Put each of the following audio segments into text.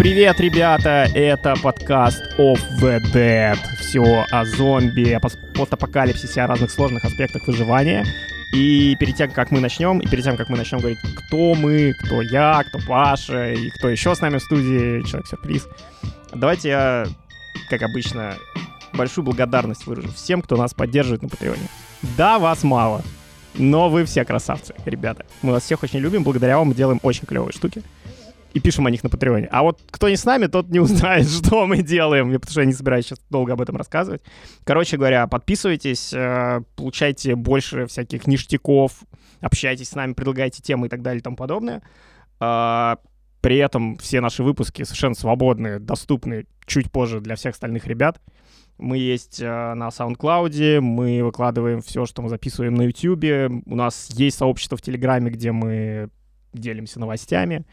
Привет, ребята! Это подкаст Off the Dead. Все о зомби, о постапокалипсисе, о разных сложных аспектах выживания. И перед тем, как мы начнем, и перед тем, как мы начнем говорить, кто мы, кто я, кто Паша, и кто еще с нами в студии, Человек-сюрприз, давайте я, как обычно, большую благодарность выражу всем, кто нас поддерживает на Патреоне. Да, вас мало, но вы все красавцы, ребята. Мы вас всех очень любим, благодаря вам мы делаем очень клевые штуки и пишем о них на Патреоне. А вот кто не с нами, тот не узнает, что мы делаем, потому что я не собираюсь сейчас долго об этом рассказывать. Короче говоря, подписывайтесь, э, получайте больше всяких ништяков, общайтесь с нами, предлагайте темы и так далее и тому подобное. А, при этом все наши выпуски совершенно свободные, доступны чуть позже для всех остальных ребят. Мы есть э, на SoundCloud, мы выкладываем все, что мы записываем на YouTube. У нас есть сообщество в Телеграме, где мы делимся новостями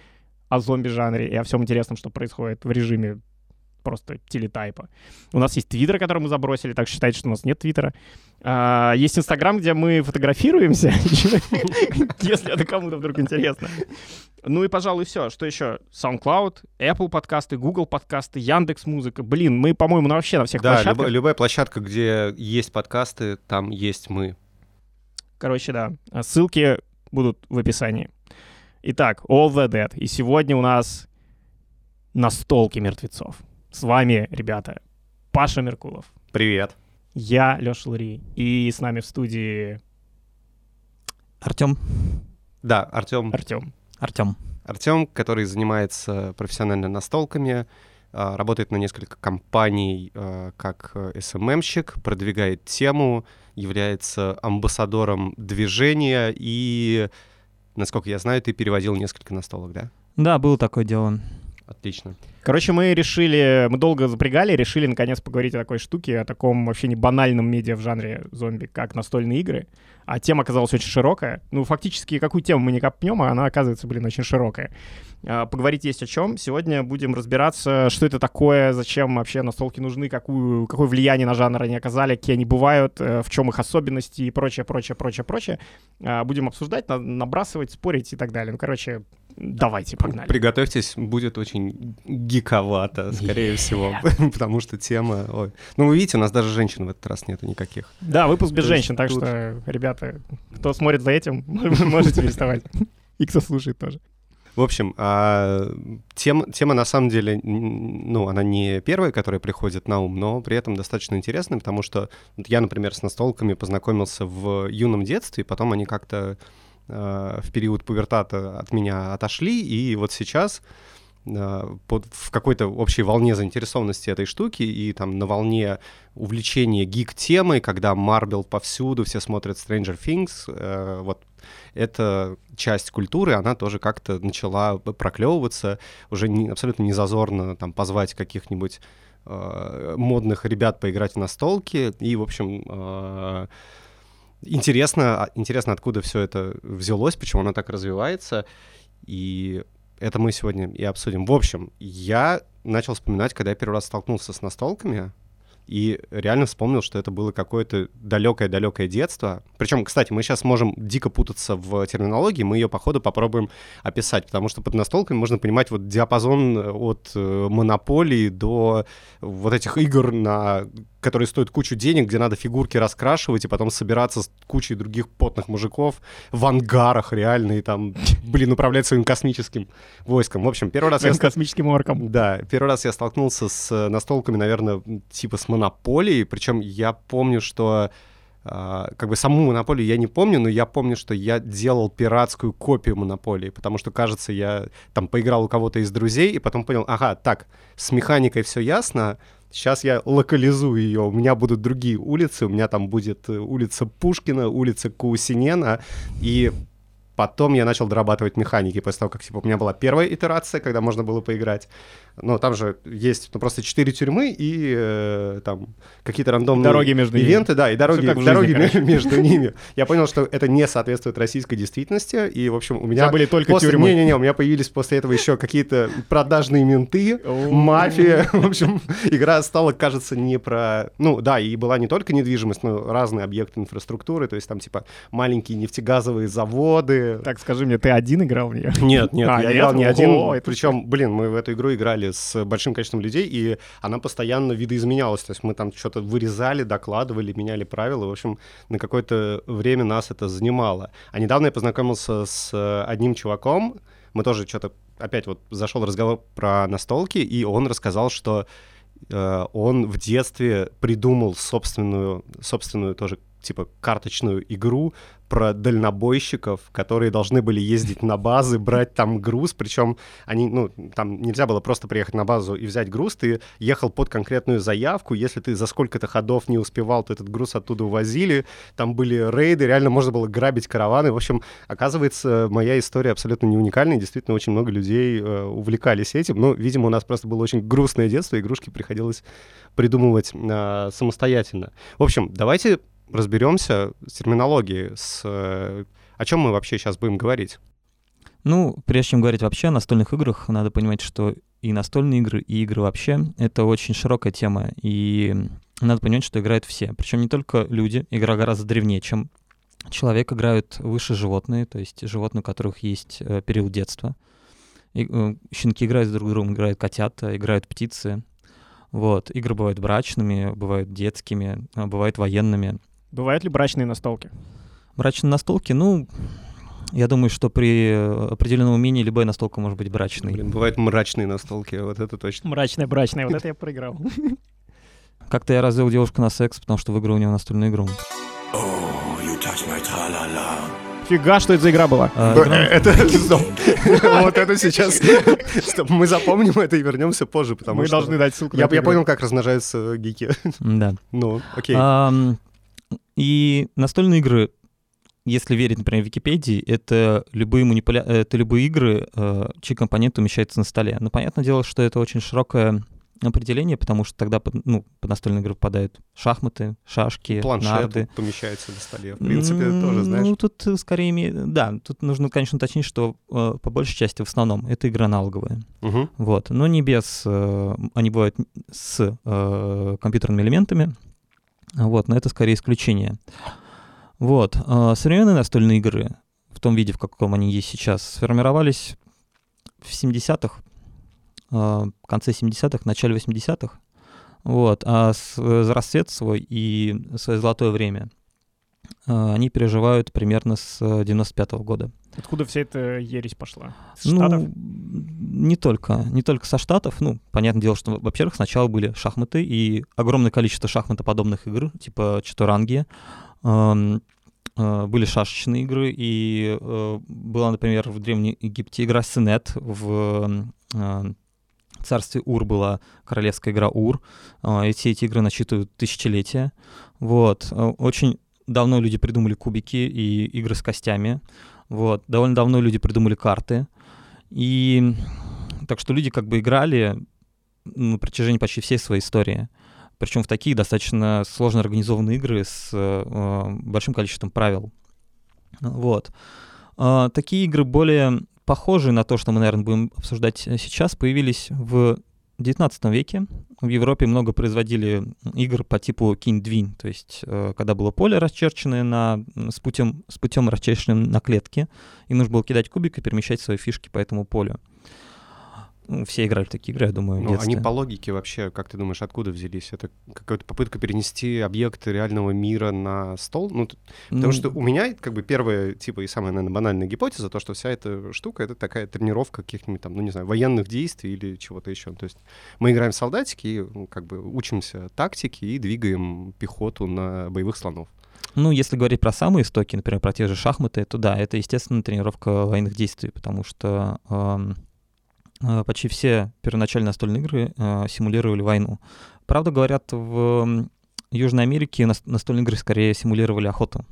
о зомби-жанре и о всем интересном, что происходит в режиме просто телетайпа. У нас есть твиттер, который мы забросили, так считайте, что у нас нет твиттера. А, есть инстаграм, где мы фотографируемся, если это кому-то вдруг интересно. Ну и, пожалуй, все. Что еще? SoundCloud, Apple подкасты, Google подкасты, Яндекс Музыка. Блин, мы, по-моему, вообще на всех да, площадках. Да, любая площадка, где есть подкасты, там есть мы. Короче, да. Ссылки будут в описании. Итак, All the Dead. И сегодня у нас настолки мертвецов. С вами, ребята, Паша Меркулов. Привет. Я Леша Лури. И с нами в студии... Артем. Да, Артем. Артем. Артем. Артем, который занимается профессионально настолками, а, работает на несколько компаний а, как СММщик, продвигает тему, является амбассадором движения и Насколько я знаю, ты переводил несколько настолок, да? Да, было такое дело. Отлично. Короче, мы решили, мы долго запрягали, решили наконец поговорить о такой штуке, о таком вообще не банальном медиа в жанре зомби, как настольные игры. А тема оказалась очень широкая. Ну, фактически, какую тему мы не копнем, а она оказывается, блин, очень широкая. А, поговорить есть о чем. Сегодня будем разбираться, что это такое, зачем вообще настолки нужны, какую, какое влияние на жанр они оказали, какие они бывают, э, в чем их особенности и прочее, прочее, прочее, прочее. А, будем обсуждать, набрасывать, спорить и так далее. Ну, короче, давайте, погнали. Приготовьтесь, будет очень гиковато, скорее всего, потому что тема... Ой. Ну, вы видите, у нас даже женщин в этот раз нету никаких. Да, выпуск без женщин, так что, ребята, кто смотрит за этим, можете переставать. И кто слушает тоже. В общем, а, тема, тема на самом деле, ну, она не первая, которая приходит на ум, но при этом достаточно интересная, потому что я, например, с настолками познакомился в юном детстве, и потом они как-то э, в период пубертата от меня отошли, и вот сейчас э, под, в какой-то общей волне заинтересованности этой штуки и там на волне увлечения гик-темой, когда Марвел повсюду, все смотрят Stranger Things, э, вот эта часть культуры, она тоже как-то начала проклевываться, уже не, абсолютно не зазорно там позвать каких-нибудь э, модных ребят поиграть в настолки, и, в общем, э, интересно, а, интересно, откуда все это взялось, почему оно так развивается, и это мы сегодня и обсудим. В общем, я начал вспоминать, когда я первый раз столкнулся с настолками, и реально вспомнил, что это было какое-то далекое-далекое детство. Причем, кстати, мы сейчас можем дико путаться в терминологии, мы ее по ходу попробуем описать, потому что под настолками можно понимать вот диапазон э, от э, монополии до вот этих игр на которые стоят кучу денег, где надо фигурки раскрашивать и потом собираться с кучей других потных мужиков в ангарах реально и там, блин, управлять своим космическим войском. В общем, первый раз... Я... космическим орком. Да, первый раз я столкнулся с э, настолками, наверное, типа с монополией, причем я помню, что как бы саму монополию я не помню, но я помню, что я делал пиратскую копию монополии, потому что, кажется, я там поиграл у кого-то из друзей и потом понял, ага, так, с механикой все ясно, Сейчас я локализую ее. У меня будут другие улицы. У меня там будет э, улица Пушкина, улица Каусинена. И потом я начал дорабатывать механики после того, как типа, у меня была первая итерация, когда можно было поиграть. Но там же есть ну, просто четыре тюрьмы и э, там какие-то рандомные дороги между ивенты, ними. да, и дороги, жизни, дороги между ними. Я понял, что это не соответствует российской действительности, и, в общем, у меня... были только после... тюрьмы. Не-не-не, у меня появились после этого еще какие-то продажные менты, мафия. В общем, игра стала, кажется, не про... Ну, да, и была не только недвижимость, но разные объекты инфраструктуры, то есть там, типа, маленькие нефтегазовые заводы, Так, скажи мне, ты один играл в нее? Нет, нет, А, я нет? играл не один. это Причем, блин, мы в эту игру играли с большим количеством людей, и она постоянно видоизменялась. То есть мы там что-то вырезали, докладывали, меняли правила. В общем, на какое-то время нас это занимало. А недавно я познакомился с э, одним чуваком. Мы тоже что-то опять вот зашел разговор про настолки, и он рассказал, что э, он в детстве придумал собственную, собственную тоже типа карточную игру про дальнобойщиков, которые должны были ездить на базы, брать там груз, причем они, ну, там нельзя было просто приехать на базу и взять груз, ты ехал под конкретную заявку, если ты за сколько-то ходов не успевал, то этот груз оттуда увозили, там были рейды, реально можно было грабить караваны, в общем, оказывается, моя история абсолютно не уникальная, действительно, очень много людей э, увлекались этим, но, видимо, у нас просто было очень грустное детство, игрушки приходилось придумывать э, самостоятельно. В общем, давайте разберемся с терминологией, с э, о чем мы вообще сейчас будем говорить. Ну, прежде чем говорить вообще о настольных играх, надо понимать, что и настольные игры, и игры вообще — это очень широкая тема, и надо понимать, что играют все. Причем не только люди, игра гораздо древнее, чем человек, играют выше животные, то есть животные, у которых есть э, период детства. И, э, щенки играют с друг другом, играют котята, играют птицы. Вот. Игры бывают брачными, бывают детскими, а, бывают военными. Бывают ли брачные настолки? Брачные настолки, ну, я думаю, что при э, определенном умении любая настолка может быть брачной. Блин, бывают мрачные настолки, вот это точно. Мрачная, брачная, вот это я проиграл. Как-то я развел девушку на секс, потому что выиграл у нее настольную игру. Oh. Фига, что это за игра была? А, Это. Вот это сейчас. Мы запомним это и вернемся позже, потому Мы что. должны дать ссылку на Я, понял, как размножаются гики. Да. Ну, окей. И настольные игры, если верить, например, Википедии, это любые манипуля... это любые игры, э, чьи компоненты умещаются на столе. Но понятное дело, что это очень широкое определение, потому что тогда под, ну, под настольные игры попадают шахматы, шашки, Планшет нарды. помещается на столе. В принципе, М, тоже, знаешь. Ну, тут э, скорее... име- Да, тут нужно, конечно, уточнить, что э, по большей части в основном это игры аналоговые. Мгм. Вот, но не без, э, они бывают с э, компьютерными элементами, вот, но это скорее исключение. Вот, э, современные настольные игры в том виде, в каком они есть сейчас, сформировались в 70-х, э, в конце 70-х, начале 80-х, вот, а за расцвет свой и свое золотое время э, они переживают примерно с 95-го года. Откуда вся эта ересь пошла? С Ну, Штатов? не только, не только со Штатов. Ну, понятное дело, что, во-первых, сначала были шахматы и огромное количество шахматоподобных игр, типа чатуранги. Эм, э, Были шашечные игры, и э, была, например, в Древнем Египте игра Сенет, в э, царстве Ур была королевская игра Ур. Э, И все эти игры насчитывают тысячелетия. Вот. Э, Очень давно люди придумали кубики и игры с костями. Вот. Довольно давно люди придумали карты. И так что люди как бы играли на протяжении почти всей своей истории. Причем в такие достаточно сложно организованные игры с э, большим количеством правил. Вот. А, такие игры более похожие на то, что мы, наверное, будем обсуждать сейчас, появились в XIX веке. В Европе много производили игр по типу кинь-двинь, то есть э, когда было поле расчерченное на, с, путем, с путем расчерченным на клетке, и нужно было кидать кубик и перемещать свои фишки по этому полю. Ну, все играли в такие игры, я думаю, Ну, они по логике вообще, как ты думаешь, откуда взялись? Это какая-то попытка перенести объекты реального мира на стол? Ну, т- потому Ну, что у меня как бы первая, типа, и самая, наверное, банальная гипотеза, то, что вся эта штука — это такая тренировка каких-нибудь там, ну, не знаю, военных действий или чего-то еще. То есть мы играем в солдатики и ну, как бы учимся тактике и двигаем пехоту на боевых слонов. Ну, если говорить про самые истоки, например, про те же шахматы, то да, это, естественно, тренировка военных действий, потому что эм, почти все первоначальные настольные игры э, симулировали войну. Правда, говорят, в Южной Америке нас- настольные игры скорее симулировали охоту.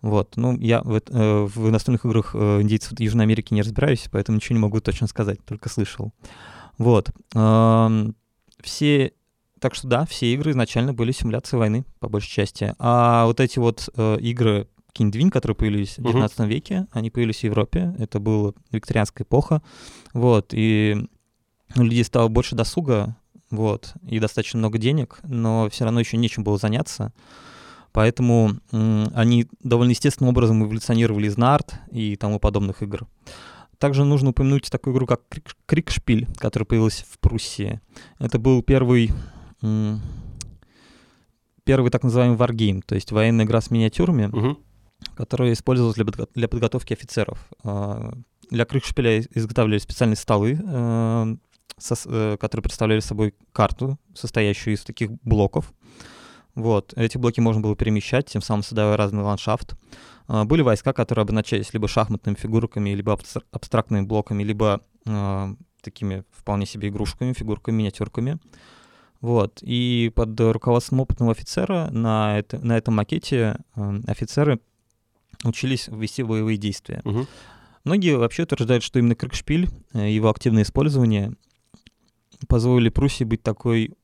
Вот, ну, я в, э, в настольных играх э, индейцев Южной Америки не разбираюсь, поэтому ничего не могу точно сказать, только слышал. Вот. эм, все так что да, все игры изначально были симуляцией войны, по большей части. А вот эти вот э, игры Киндвин, которые появились в Мгм. 19 веке, они появились в Европе. Это была викторианская эпоха. Вот, и у людей стало больше досуга, вот, и достаточно много денег, но все равно еще нечем было заняться. Поэтому м, они довольно естественным образом эволюционировали из нарт и тому подобных игр. Также нужно упомянуть такую игру, как Крик- Крикшпиль, которая появилась в Пруссии. Это был первый, м, первый так называемый варгейм, то есть военная игра с миниатюрами, Мгм. Которая использовалась для, для подготовки офицеров. А, Для Крикшпиля изготавливали специальные столы, э, со э, которые представляли собой карту, состоящую из таких блоков. Вот. Эти блоки можно было перемещать, тем самым создавая разный ландшафт. А, Были войска, которые обозначались либо шахматными фигурками, либо абстра- абстрактными блоками, либо а, такими вполне себе игрушками, фигурками, миниатюрками. Вот. И под руководством опытного офицера на, это, на этом макете э, офицеры учились вести боевые действия. Мгм. Многие вообще утверждают, что именно Крикшпиль, э, его активное использование позволили Пруссии быть такой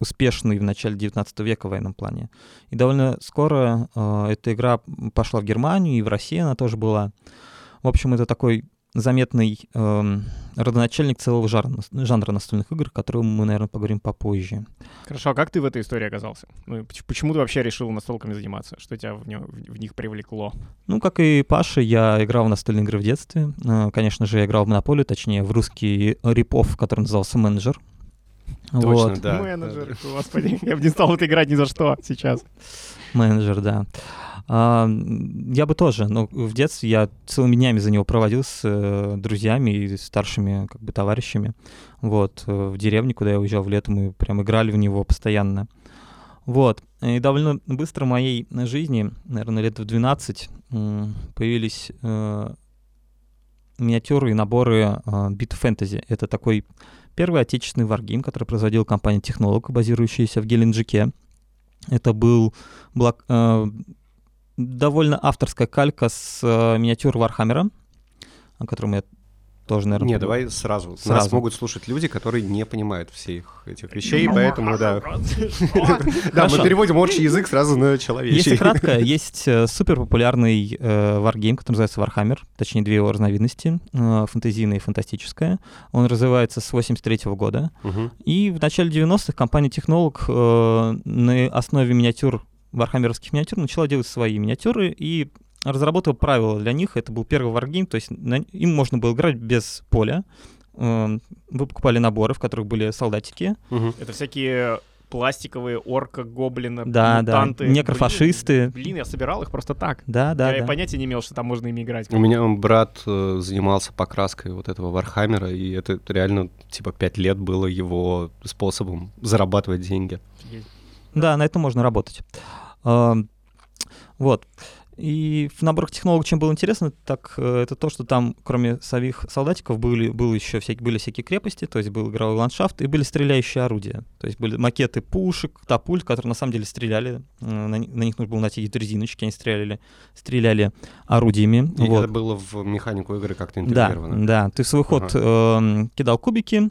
успешной в начале 19 века в военном плане. И довольно скоро э, эта игра пошла в Германию, и в России она тоже была. В общем, это такой заметный эм, родоначальник целого жанра, жанра настольных игр, о котором мы, наверное, поговорим попозже. Хорошо, а как ты в этой истории оказался? Ну, поч- почему ты вообще решил настолками заниматься? Что тебя в, нё- в- в них привлекло? Ну, как и Паша, я играл в настольные игры в детстве. Э, Конечно же, я играл в Монополию, точнее, в русский рипов, который назывался «Менеджер». Точно, Вот. да. Менеджер, господи, я бы не стал в это играть ни за что сейчас. Менеджер, да. А, я бы тоже, но в детстве я целыми днями за него проводил с э, друзьями и старшими как бы товарищами. Вот, э, в деревне, куда я уезжал в лето, мы прям играли в него постоянно. Вот. И довольно быстро в моей жизни, наверное, лет в 12, м, появились э, миниатюры и наборы битв фэнтези. Это такой первый отечественный варгейм, который производила компания Технолог, базирующаяся в Геленджике. Это был блок- э, довольно авторская калька с э, миниатюр Вархаммера, о котором я тоже, наверное... Не, давай сразу. Нас Сразу. могут слушать люди, которые не понимают всех этих вещей, поэтому, да. Да, мы переводим общий язык сразу на человечий. Если кратко, есть э, супер популярный э, варгейм, который называется Warhammer, точнее две его разновидности, э, фэнтезийная и фантастическая. Он развивается с 83 года. И в начале 90-х компания Технолог э, на основе миниатюр, вархаммеровских миниатюр, начала делать свои миниатюры и разработала правила для них. Это был первый варгейм, то есть на- им можно было играть без поля. Э, Вы покупали наборы, в которых были солдатики, Мгм. Это всякие пластиковые орки, гоблины, Да, да, мутанты. некрофашисты. Блин, блин, я собирал их просто так. Да, да, я и да. понятия не имел, что там можно ими играть. У меня брат э, занимался покраской вот этого Вархаммера, и это реально типа пять лет было его способом зарабатывать деньги. Офигеть. Да, на этом можно работать. Ам, Вот. И в наборах Технолога чем было интересно, так э, это то, что там, кроме самих солдатиков, были, было еще всякие, были всякие крепости, то есть был игровой ландшафт, и были стреляющие орудия. То есть были макеты пушек, катапульт, которые на самом деле стреляли. э, На, на них нужно было натягивать резиночки, они стреляли, стреляли орудиями. И вот. это было в механику игры как-то Да, интегрировано. да. Ты в свой ход эм, кидал кубики.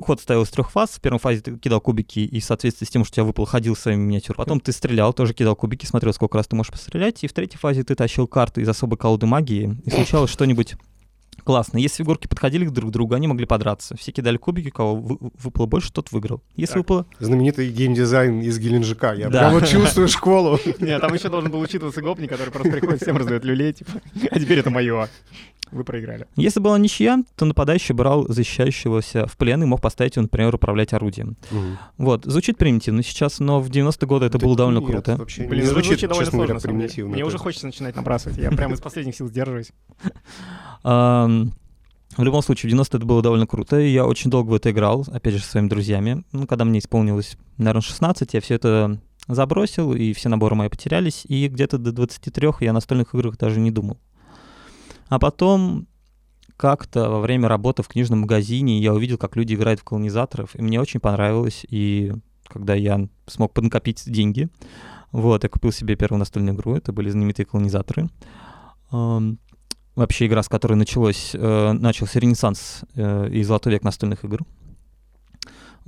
Ход ставил из трех фаз. В первой фазе ты кидал кубики и в соответствии с тем, что у тебя выпал, ходил своими миниатюрками. Потом ты стрелял, тоже кидал кубики, смотрел, сколько раз ты можешь пострелять. И в третьей фазе ты тащил карты из особой колоды магии, и случалось что-нибудь классное. Если фигурки подходили друг к другу, они могли подраться. Все кидали кубики, у кого вы- выпало больше, тот выиграл. Если Так. выпало... Знаменитый геймдизайн из Геленджика. Я Да. прям вот чувствую школу. Нет, там еще должен был учитываться гопник, который просто приходит, всем раздает люлей, типа, а теперь это мое. Вы проиграли. Если была ничья, то нападающий брал защищающегося в плен и мог поставить его, например, управлять орудием. Мгм. Вот, звучит примитивно сейчас, но в 90-е годы это Да было довольно нет, круто. вообще Блин, не это звучит, звучит довольно сложно, говоря, примитивно. Мне уже даже. хочется начинать набрасывать. Я прямо из последних сил сдерживаюсь. В любом случае, в 90 это было довольно круто, и я очень долго в это играл, опять же, со своими друзьями. Ну, когда мне исполнилось, наверное, 16, я все это забросил, и все наборы мои потерялись, и где-то до 23 я о настольных играх даже не думал. А потом как-то во время работы в книжном магазине я увидел, как люди играют в колонизаторов, и мне очень понравилось, и когда я смог поднакопить деньги, вот, я купил себе первую настольную игру, это были знаменитые колонизаторы. Вообще игра, с которой началось, э, начался ренессанс э, и золотой век настольных игр.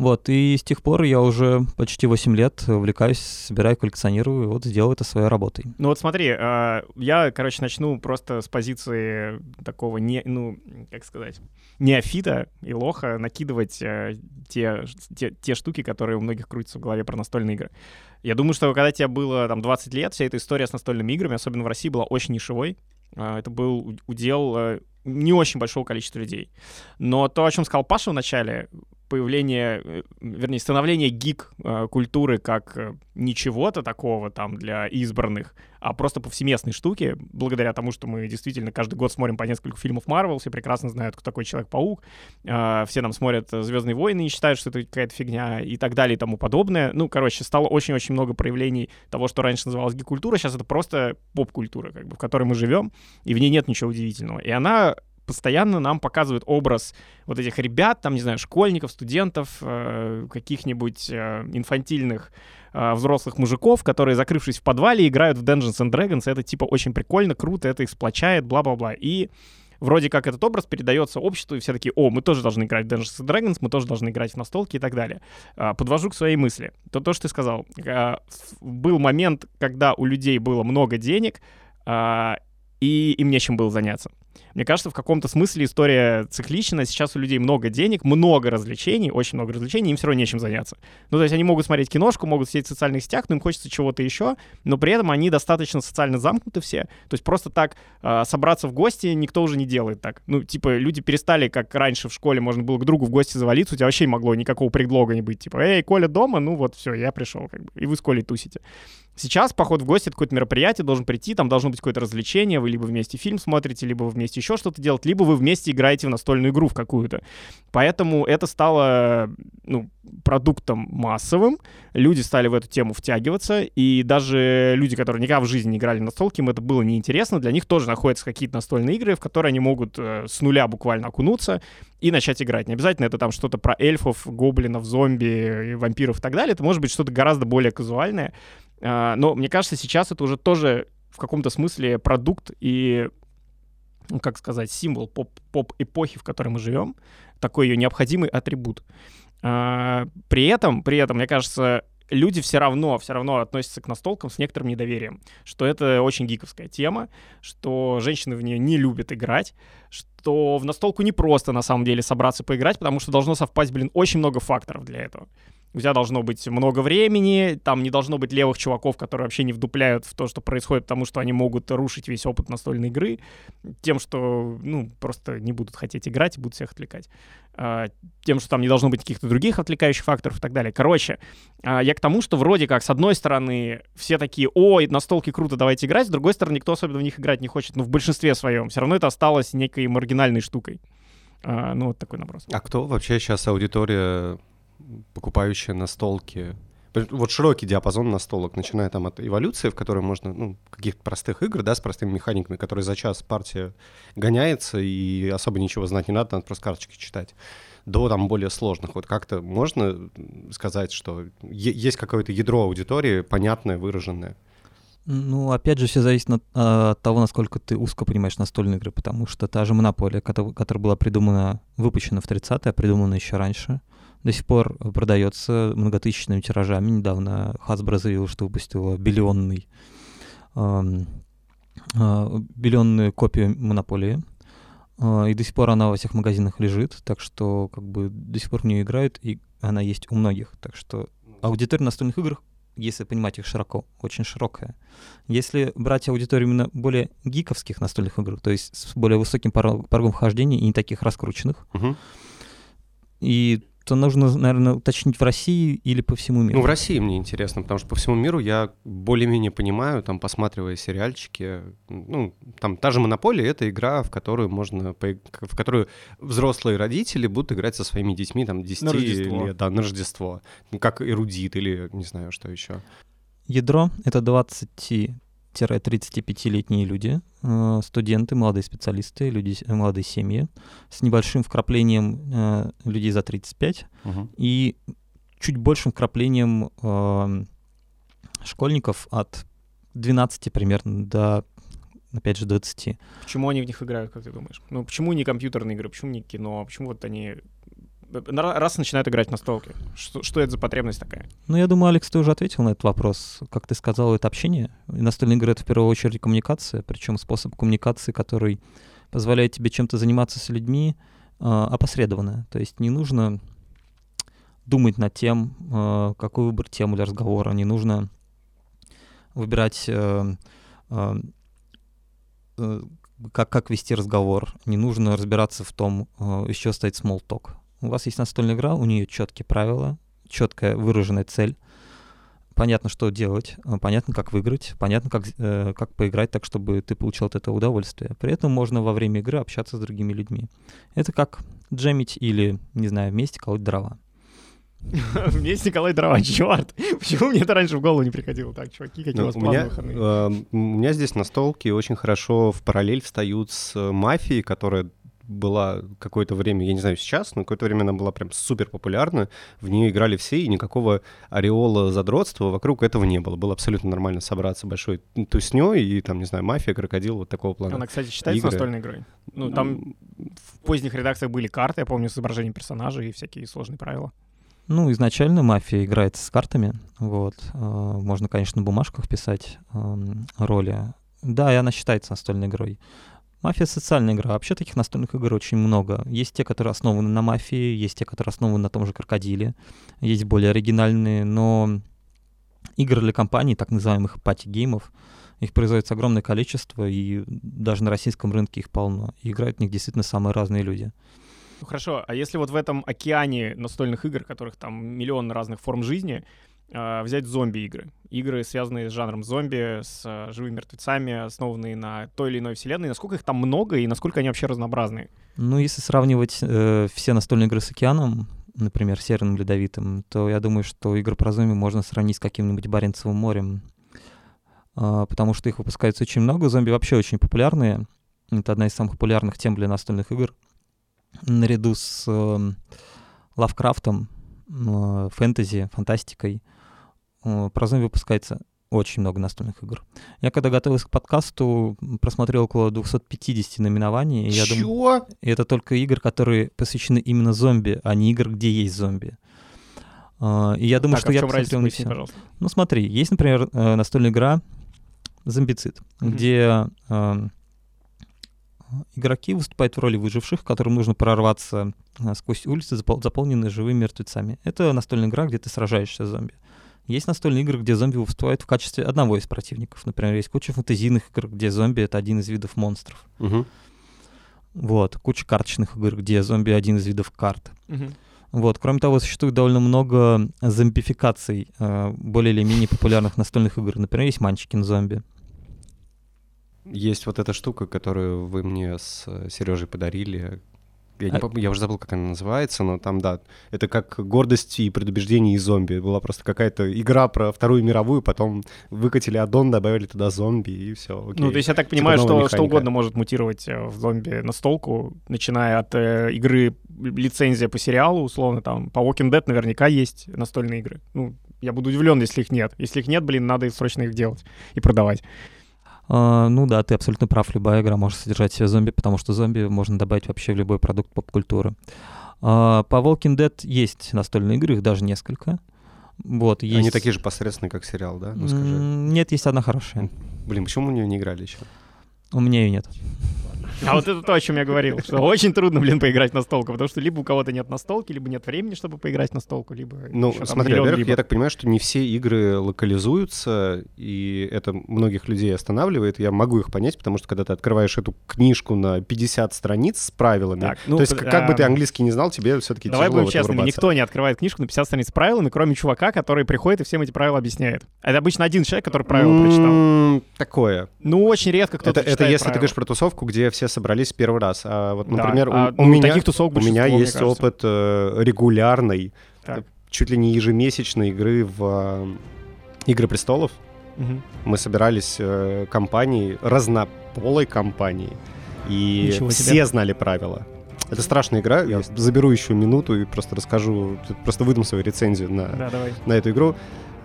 Вот, и с тех пор я уже почти 8 лет увлекаюсь, собираю, коллекционирую, вот сделал это своей работой. Ну вот смотри, э, я, короче, начну просто с позиции такого не, ну, как сказать, неофита и лоха накидывать э, те, те, те штуки, которые у многих крутятся в голове про настольные игры. Я думаю, что когда тебе было там 20 лет, вся эта история с настольными играми, особенно в России, была очень нишевой. Э, это был удел э, не очень большого количества людей. Но то, о чем сказал Паша в начале, появление, э, вернее, становление гик-культуры как э, ничего-то такого там для избранных, а просто повсеместной штуки, благодаря тому, что мы действительно каждый год смотрим по несколько фильмов Марвел, все прекрасно знают, кто такой Человек-паук, э, все нам смотрят «Звездные войны» и считают, что это какая-то фигня и так далее и тому подобное. Ну, короче, стало очень-очень много проявлений того, что раньше называлось гик-культура, сейчас это просто поп-культура, как бы, в которой мы живем, и в ней нет ничего удивительного. И она постоянно нам показывают образ вот этих ребят, там, не знаю, школьников, студентов, э, каких-нибудь э, инфантильных э, взрослых мужиков, которые, закрывшись в подвале, играют в Dungeons and Dragons. Это, типа, очень прикольно, круто, это их сплочает, бла-бла-бла. И вроде как этот образ передается обществу, и все такие, о, мы тоже должны играть в Dungeons and Dragons, мы тоже должны играть в настолки и так далее. А, подвожу к своей мысли. То, то что ты сказал. А, был момент, когда у людей было много денег, а, и им нечем было заняться. Мне кажется, в каком-то смысле история циклична. Сейчас у людей много денег, много развлечений, очень много развлечений, им все равно нечем заняться. Ну, то есть они могут смотреть киношку, могут сидеть в социальных сетях, но им хочется чего-то еще, но при этом они достаточно социально замкнуты все. То есть просто так э, собраться в гости никто уже не делает так. Ну, типа, люди перестали, как раньше в школе можно было к другу в гости завалиться, у тебя вообще не могло никакого предлога не быть. Типа, эй, Коля дома, ну вот все, я пришел, как бы, и вы с Колей тусите. Сейчас поход в гости — это какое-то мероприятие, должен прийти, там должно быть какое-то развлечение, вы либо вместе фильм смотрите, либо вы вместе еще что-то делаете, либо вы вместе играете в настольную игру в какую-то. Поэтому это стало ну, продуктом массовым, люди стали в эту тему втягиваться, и даже люди, которые никогда в жизни не играли в настолки, им это было неинтересно, для них тоже находятся какие-то настольные игры, в которые они могут э, с нуля буквально окунуться и начать играть. Не обязательно это там что-то про эльфов, гоблинов, зомби, вампиров и так далее, это может быть что-то гораздо более казуальное, но мне кажется, сейчас это уже тоже в каком-то смысле продукт и, ну, как сказать, символ поп-эпохи, в которой мы живем, такой ее необходимый атрибут. А, при этом, при этом, мне кажется, люди все равно, все равно относятся к настолкам с некоторым недоверием, что это очень гиковская тема, что женщины в нее не любят играть, что в настолку не просто на самом деле собраться поиграть, потому что должно совпасть, блин, очень много факторов для этого у тебя должно быть много времени, там не должно быть левых чуваков, которые вообще не вдупляют в то, что происходит, потому что они могут рушить весь опыт настольной игры тем, что, ну, просто не будут хотеть играть и будут всех отвлекать. А, тем, что там не должно быть каких-то других отвлекающих факторов и так далее. Короче, а, я к тому, что вроде как, с одной стороны, все такие, ой, настолки круто, давайте играть, с другой стороны, никто особенно в них играть не хочет, но в большинстве своем. Все равно это осталось некой маргинальной штукой. А, ну, вот такой наброс. А кто вообще сейчас аудитория покупающая настолки. Вот широкий диапазон настолок, начиная там от эволюции, в которой можно, ну, каких-то простых игр, да, с простыми механиками, которые за час партия гоняется, и особо ничего знать не надо, надо просто карточки читать, до там более сложных. Вот как-то можно сказать, что есть какое-то ядро аудитории, понятное, выраженное? Ну, опять же, все зависит от, от того, насколько ты узко понимаешь настольные игры, потому что та же монополия, которая, которая была придумана, выпущена в 30-е, а придумана еще раньше, до сих пор продается многотысячными тиражами. Недавно Hasbro заявил, что выпустила биллионный, э, э, биллионную копию монополии. Э, и до сих пор она во всех магазинах лежит, так что как бы до сих пор в нее играют, и она есть у многих. Так что аудитория настольных игр, если понимать их широко, очень широкая. Если брать аудиторию именно более гиковских настольных игр, то есть с более высоким порогом вхождения и не таких раскрученных, uh-huh. и то нужно, наверное, уточнить в России или по всему миру. Ну, в России мне интересно, потому что по всему миру я более-менее понимаю, там, посматривая сериальчики, ну, там, та же «Монополия» — это игра, в которую можно, в которую взрослые родители будут играть со своими детьми, там, 10 на лет, да, на Рождество, как эрудит или не знаю, что еще. Ядро — это 20 35-летние люди, э, студенты, молодые специалисты, люди, э, молодые семьи, с небольшим вкраплением э, людей за 35 угу. и чуть большим вкраплением школьников от 12 примерно до опять же, 20. Почему они в них играют, как ты думаешь? Ну, почему не компьютерные игры, почему не кино, почему вот они раз начинают играть в настолки, что, что это за потребность такая? Ну, я думаю, Алекс, ты уже ответил на этот вопрос. Как ты сказал, это общение. И настольные игры — это в первую очередь коммуникация, причем способ коммуникации, который позволяет тебе чем-то заниматься с людьми э, опосредованно. То есть не нужно думать над тем, э, какую выбрать тему для разговора, не нужно выбирать, э, э, э, как, как вести разговор, не нужно разбираться в том, э, из чего стоит small talk. У вас есть настольная игра, у нее четкие правила, четкая выраженная цель. Понятно, что делать, э, понятно, как выиграть, понятно, как, э, как поиграть так, чтобы ты получил от этого удовольствие. При этом можно во время игры общаться с другими людьми. Это как джемить или, не знаю, вместе колоть дрова. Вместе Николай Дрова, черт! Почему мне это раньше в голову не приходило? Так, чуваки, какие у Ну, вас планы выходные? э, у меня здесь настолки очень хорошо в параллель встают с э, мафией, которая была какое-то время, я не знаю сейчас, но какое-то время она была прям супер популярна. В нее играли все, и никакого ореола задротства вокруг этого не было. Было абсолютно нормально собраться большой тусней и там, не знаю, мафия, крокодил, вот такого плана. Она, кстати, считается игры. настольной игрой. Ну, там в поздних редакциях были карты, я помню, с изображением персонажей и всякие сложные правила. Ну, изначально мафия играется с картами. Вот. Э, Можно, конечно, на бумажках писать эм, роли. Да, и она считается настольной игрой. Мафия — социальная игра. Вообще таких настольных игр очень много. Есть те, которые основаны на мафии, есть те, которые основаны на том же крокодиле, есть более оригинальные, но игры для компаний, так называемых пати-геймов, их производится огромное количество, и даже на российском рынке их полно. И играют в них действительно самые разные люди. Хорошо, а если вот в этом океане настольных игр, которых там миллион разных форм жизни, взять зомби-игры? Игры, связанные с жанром зомби, с э, живыми мертвецами, основанные на той или иной вселенной. Насколько их там много и насколько они вообще разнообразные? Ну, если сравнивать э, все настольные игры с океаном, например, Северным Ледовитым, то я думаю, что игры про зомби можно сравнить с каким-нибудь Баренцевым морем, А, потому что их выпускается очень много. Зомби вообще очень популярные. Это одна из самых популярных тем для настольных игр. Наряду с эм, Лавкрафтом, э, фэнтези, фантастикой. Э, Про зомби выпускается очень много настольных игр. Я когда готовился к подкасту, просмотрел около 250 номинований. И я думаю, Чего? и это только игр, которые посвящены именно зомби, а не игр, где есть зомби. А, И я думаю, так, что а я посмотрел поясни, все. пожалуйста. Ну смотри, есть, например, э, настольная игра «Зомбицид», Мгм. где игроки выступают в роли выживших, которым нужно прорваться э, сквозь улицы, запол- заполненные живыми мертвецами. Это настольная игра, где ты сражаешься с зомби. Есть настольные игры, где зомби выступают в качестве одного из противников. Например, есть куча фэнтезийных игр, где зомби — это один из видов монстров. Мгм. Вот, куча карточных игр, где зомби — один из видов карт. Мгм. Вот. Кроме того, существует довольно много зомбификаций э, более или менее популярных настольных игр. Например, есть Манчикин зомби. Есть вот эта штука, которую вы мне с Сережей подарили. Я, не А- я уже забыл, как она называется, но там, да, это как гордость и предубеждение и зомби. Была просто какая-то игра про Вторую мировую, потом выкатили аддон, добавили туда зомби, и все. Ну, то есть я так понимаю, Типа что что механика. угодно может мутировать э, в зомби настолку, начиная от э, игры лицензия по сериалу, условно, там, по Walking Dead наверняка есть настольные игры. Ну, я буду удивлен, если их нет. Если их нет, блин, надо срочно их делать и продавать. А, ну да, ты абсолютно прав. Любая игра может содержать в себе зомби, потому что зомби можно добавить вообще в любой продукт поп-культуры. А, по Walking Dead есть настольные игры, их даже несколько. Вот, есть... Они такие же посредственные, как сериал, да? Ну, скажи. Нет, есть одна хорошая. Блин, почему мы в нее не играли еще? У меня ее нет. А вот это то, о чем я говорил, что очень трудно, блин, поиграть на столку, потому что либо у кого-то нет настолки, либо нет времени, чтобы поиграть на столку, либо Ну, смотри, миллион либо. я так понимаю, что не все игры локализуются, и это многих людей останавливает. Я могу их понять, потому что когда ты открываешь эту книжку на 50 страниц с правилами, Так, ну, то есть как бы ты а, английский не знал, тебе все-таки Давай будем честными, никто не открывает книжку на 50 страниц с правилами, кроме чувака, который приходит и всем эти правила объясняет. Это обычно один человек, который правила прочитал. Такое. Ну, очень редко кто-то Это, это если ты говоришь про тусовку, где все собрались первый раз. А вот, Да, например, у- а, у, ну, меня, таких тусовок у меня есть кажется. опыт э, регулярной, Так. э, чуть ли не ежемесячной игры в э, «Игры престолов». Мгм. Мы собирались э, компанией, разнополой компанией, и Ничего себе. все знали правила. Это страшная игра, я заберу еще минуту и просто расскажу, просто выдам свою рецензию на, Да, давай. на эту игру.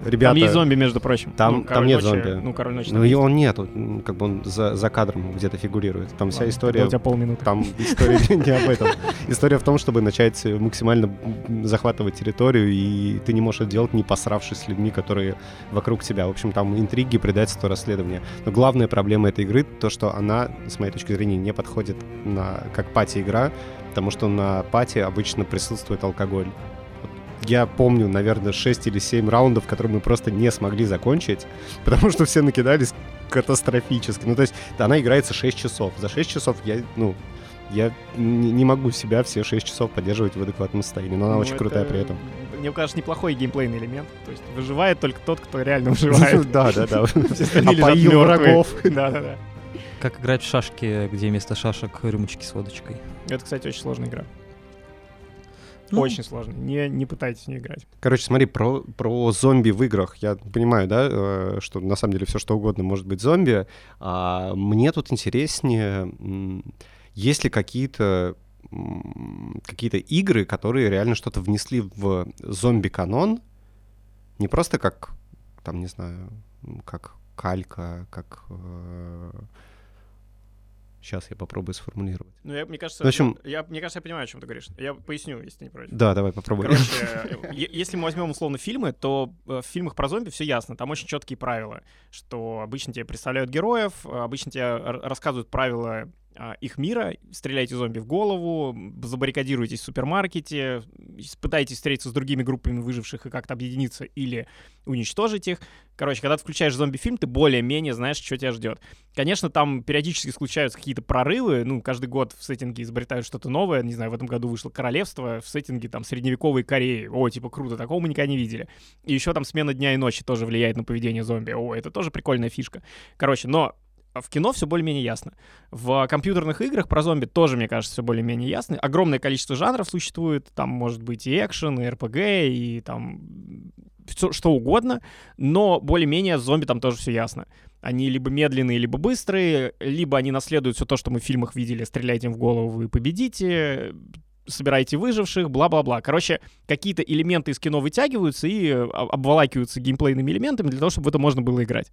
Ребята... Там есть зомби, между прочим. Там- Ну, там нет ночи- зомби. Ну, король ночи. Ну, и он нет, он, как бы он за, за кадром где-то фигурирует. Там вся история... У тебя полминуты. Там история не об этом. История в том, чтобы начать максимально захватывать территорию, и ты не можешь это делать, не посравшись с людьми, которые вокруг тебя. В общем, там интриги, предательство, расследование. Но главная проблема этой игры то, что она, с моей точки зрения, не подходит на как пати-игра, потому что на пати обычно присутствует алкоголь. Я помню, наверное, 6 или 7 раундов, которые мы просто не смогли закончить, потому что все накидались катастрофически. Ну, то есть она играется 6 часов. За 6 часов я, ну, я не, могу себя все 6 часов поддерживать в адекватном состоянии, но она Ну, очень крутая это, при этом. Мне кажется, неплохой геймплейный элемент. То есть выживает только тот, кто реально выживает. Да, да, да. Опоил врагов. Да-да-да. Как играть в шашки, где вместо шашек рюмочки с водочкой. Это, кстати, очень сложная игра. Ну, Очень сложная. Не, не пытайтесь в нее играть. Короче, смотри, про, про зомби в играх. Я понимаю, да, э, что на самом деле все что угодно может быть зомби. А мне тут интереснее, есть ли какие-то какие-то игры, которые реально что-то внесли в зомби-канон, не просто как, там, не знаю, как калька, как... Сейчас я попробую сформулировать. Ну, я, мне кажется, В общем- я, мне кажется, я понимаю, о чем ты говоришь. Я поясню, если ты не против. Да, давай попробуем. Короче, если мы возьмем условно фильмы, то э, в фильмах про зомби все ясно. Там очень четкие правила, что обычно тебе представляют героев, э, обычно тебе рассказывают правила их мира, стреляйте зомби в голову, забаррикадируйтесь в супермаркете, пытайтесь встретиться с другими группами выживших и как-то объединиться или уничтожить их. Короче, когда ты включаешь зомби-фильм, ты более-менее знаешь, что тебя ждет. Конечно, там периодически случаются какие-то прорывы, ну, каждый год в сеттинге изобретают что-то новое, не знаю, в этом году вышло «Королевство» в сеттинге там средневековой Кореи, о, типа, круто, такого мы никогда не видели. И еще там смена дня и ночи тоже влияет на поведение зомби, о, это тоже прикольная фишка. Короче, но в кино все более-менее ясно. В компьютерных играх про зомби тоже, мне кажется, все более-менее ясно. Огромное количество жанров существует. Там может быть и экшен, и РПГ, и там всё- что угодно. Но более-менее зомби там тоже все ясно. Они либо медленные, либо быстрые, либо они наследуют все то, что мы в фильмах видели. Стреляйте им в голову, вы победите, собирайте выживших, бла-бла-бла. Короче, какие-то элементы из кино вытягиваются и э, об- обволакиваются геймплейными элементами для того, чтобы в это можно было играть.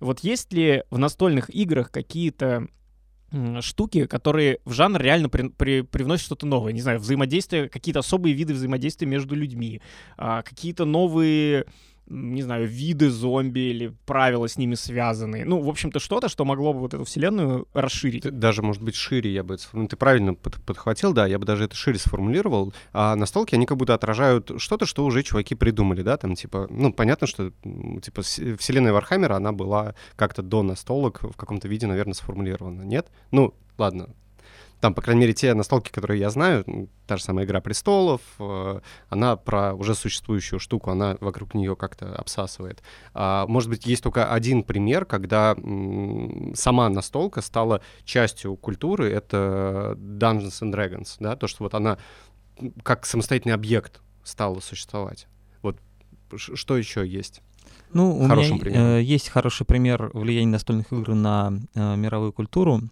Вот есть ли в настольных играх какие-то штуки, которые в жанр реально при- при- привносят что-то новое. Не знаю, взаимодействие, какие-то особые виды взаимодействия между людьми, а, какие-то новые, не знаю, виды зомби или правила с ними связанные. Ну, в общем-то, что-то, что могло бы вот эту вселенную расширить. Даже, может быть, шире я бы сформу- Ты правильно под- подхватил, да, я бы даже это шире сформулировал. А настолки, они как будто отражают что-то, что уже чуваки придумали, да, там, типа, ну, понятно, что, типа, вселенная Вархаммера, она была как-то до настолок в каком-то виде, наверное, сформулирована, нет? Ну, ладно, там, по крайней мере, те настолки, которые я знаю, та же самая «Игра престолов», э, она про уже существующую штуку, она вокруг нее как-то обсасывает. А, может быть, есть только один пример, когда сама настолка стала частью культуры, это Dungeons and Dragons, да, то, что вот она как самостоятельный объект стала существовать. Вот что еще есть? Ну, у меня примером. э, есть хороший пример влияния настольных игр на э, мировую культуру.